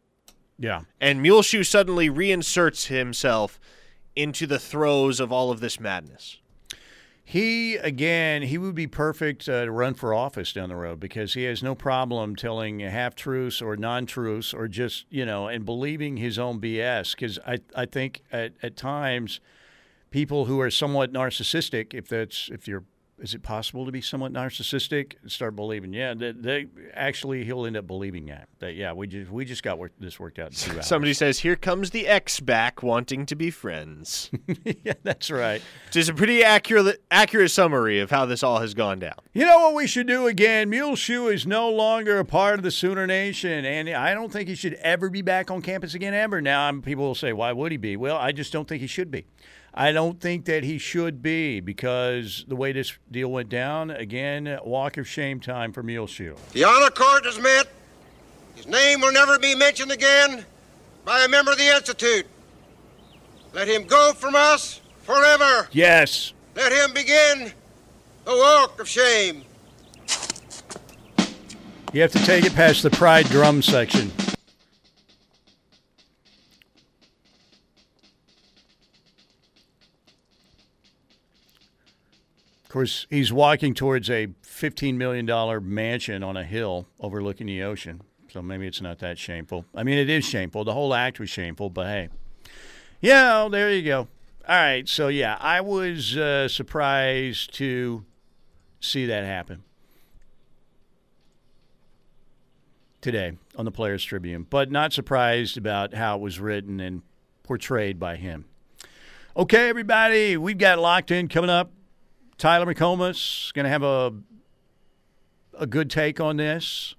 Yeah. And Muleshoe suddenly reinserts himself into the throes of all of this madness. He again, he would be perfect uh, to run for office down the road because he has no problem telling half truths or non truths or just you know and believing his own BS. Because I I think at at times people who are somewhat narcissistic, if that's if you're is it possible to be somewhat narcissistic and start believing? Yeah, they, they, actually he'll end up believing that. That yeah, we just we just got work, this worked out in two [LAUGHS] hours. Somebody says, "Here comes the ex back, wanting to be friends." [LAUGHS] yeah, that's right. Just a pretty accurate accurate summary of how this all has gone down. You know what we should do again? Muleshoe is no longer a part of the Sooner Nation, and I don't think he should ever be back on campus again ever. Now, people will say, "Why would he be?" Well, I just don't think he should be. I don't think that he should be because the way this deal went down, again, walk of shame time for Muleshoe. The honor court is met. His name will never be mentioned again by a member of the Institute. Let him go from us forever. Yes. Let him begin the walk of shame. You have to take it past the pride drum section. Course, he's walking towards a $15 million mansion on a hill overlooking the ocean. So maybe it's not that shameful. I mean, it is shameful. The whole act was shameful, but hey. Yeah, there you go. All right. So, yeah, I was uh, surprised to see that happen today on the Players Tribune, but not surprised about how it was written and portrayed by him. Okay, everybody, we've got locked in coming up. Tyler McComas going to have a a good take on this.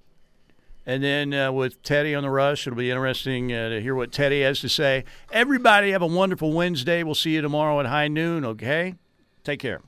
And then uh, with Teddy on the rush, it'll be interesting uh, to hear what Teddy has to say. Everybody have a wonderful Wednesday. We'll see you tomorrow at high noon, okay? Take care.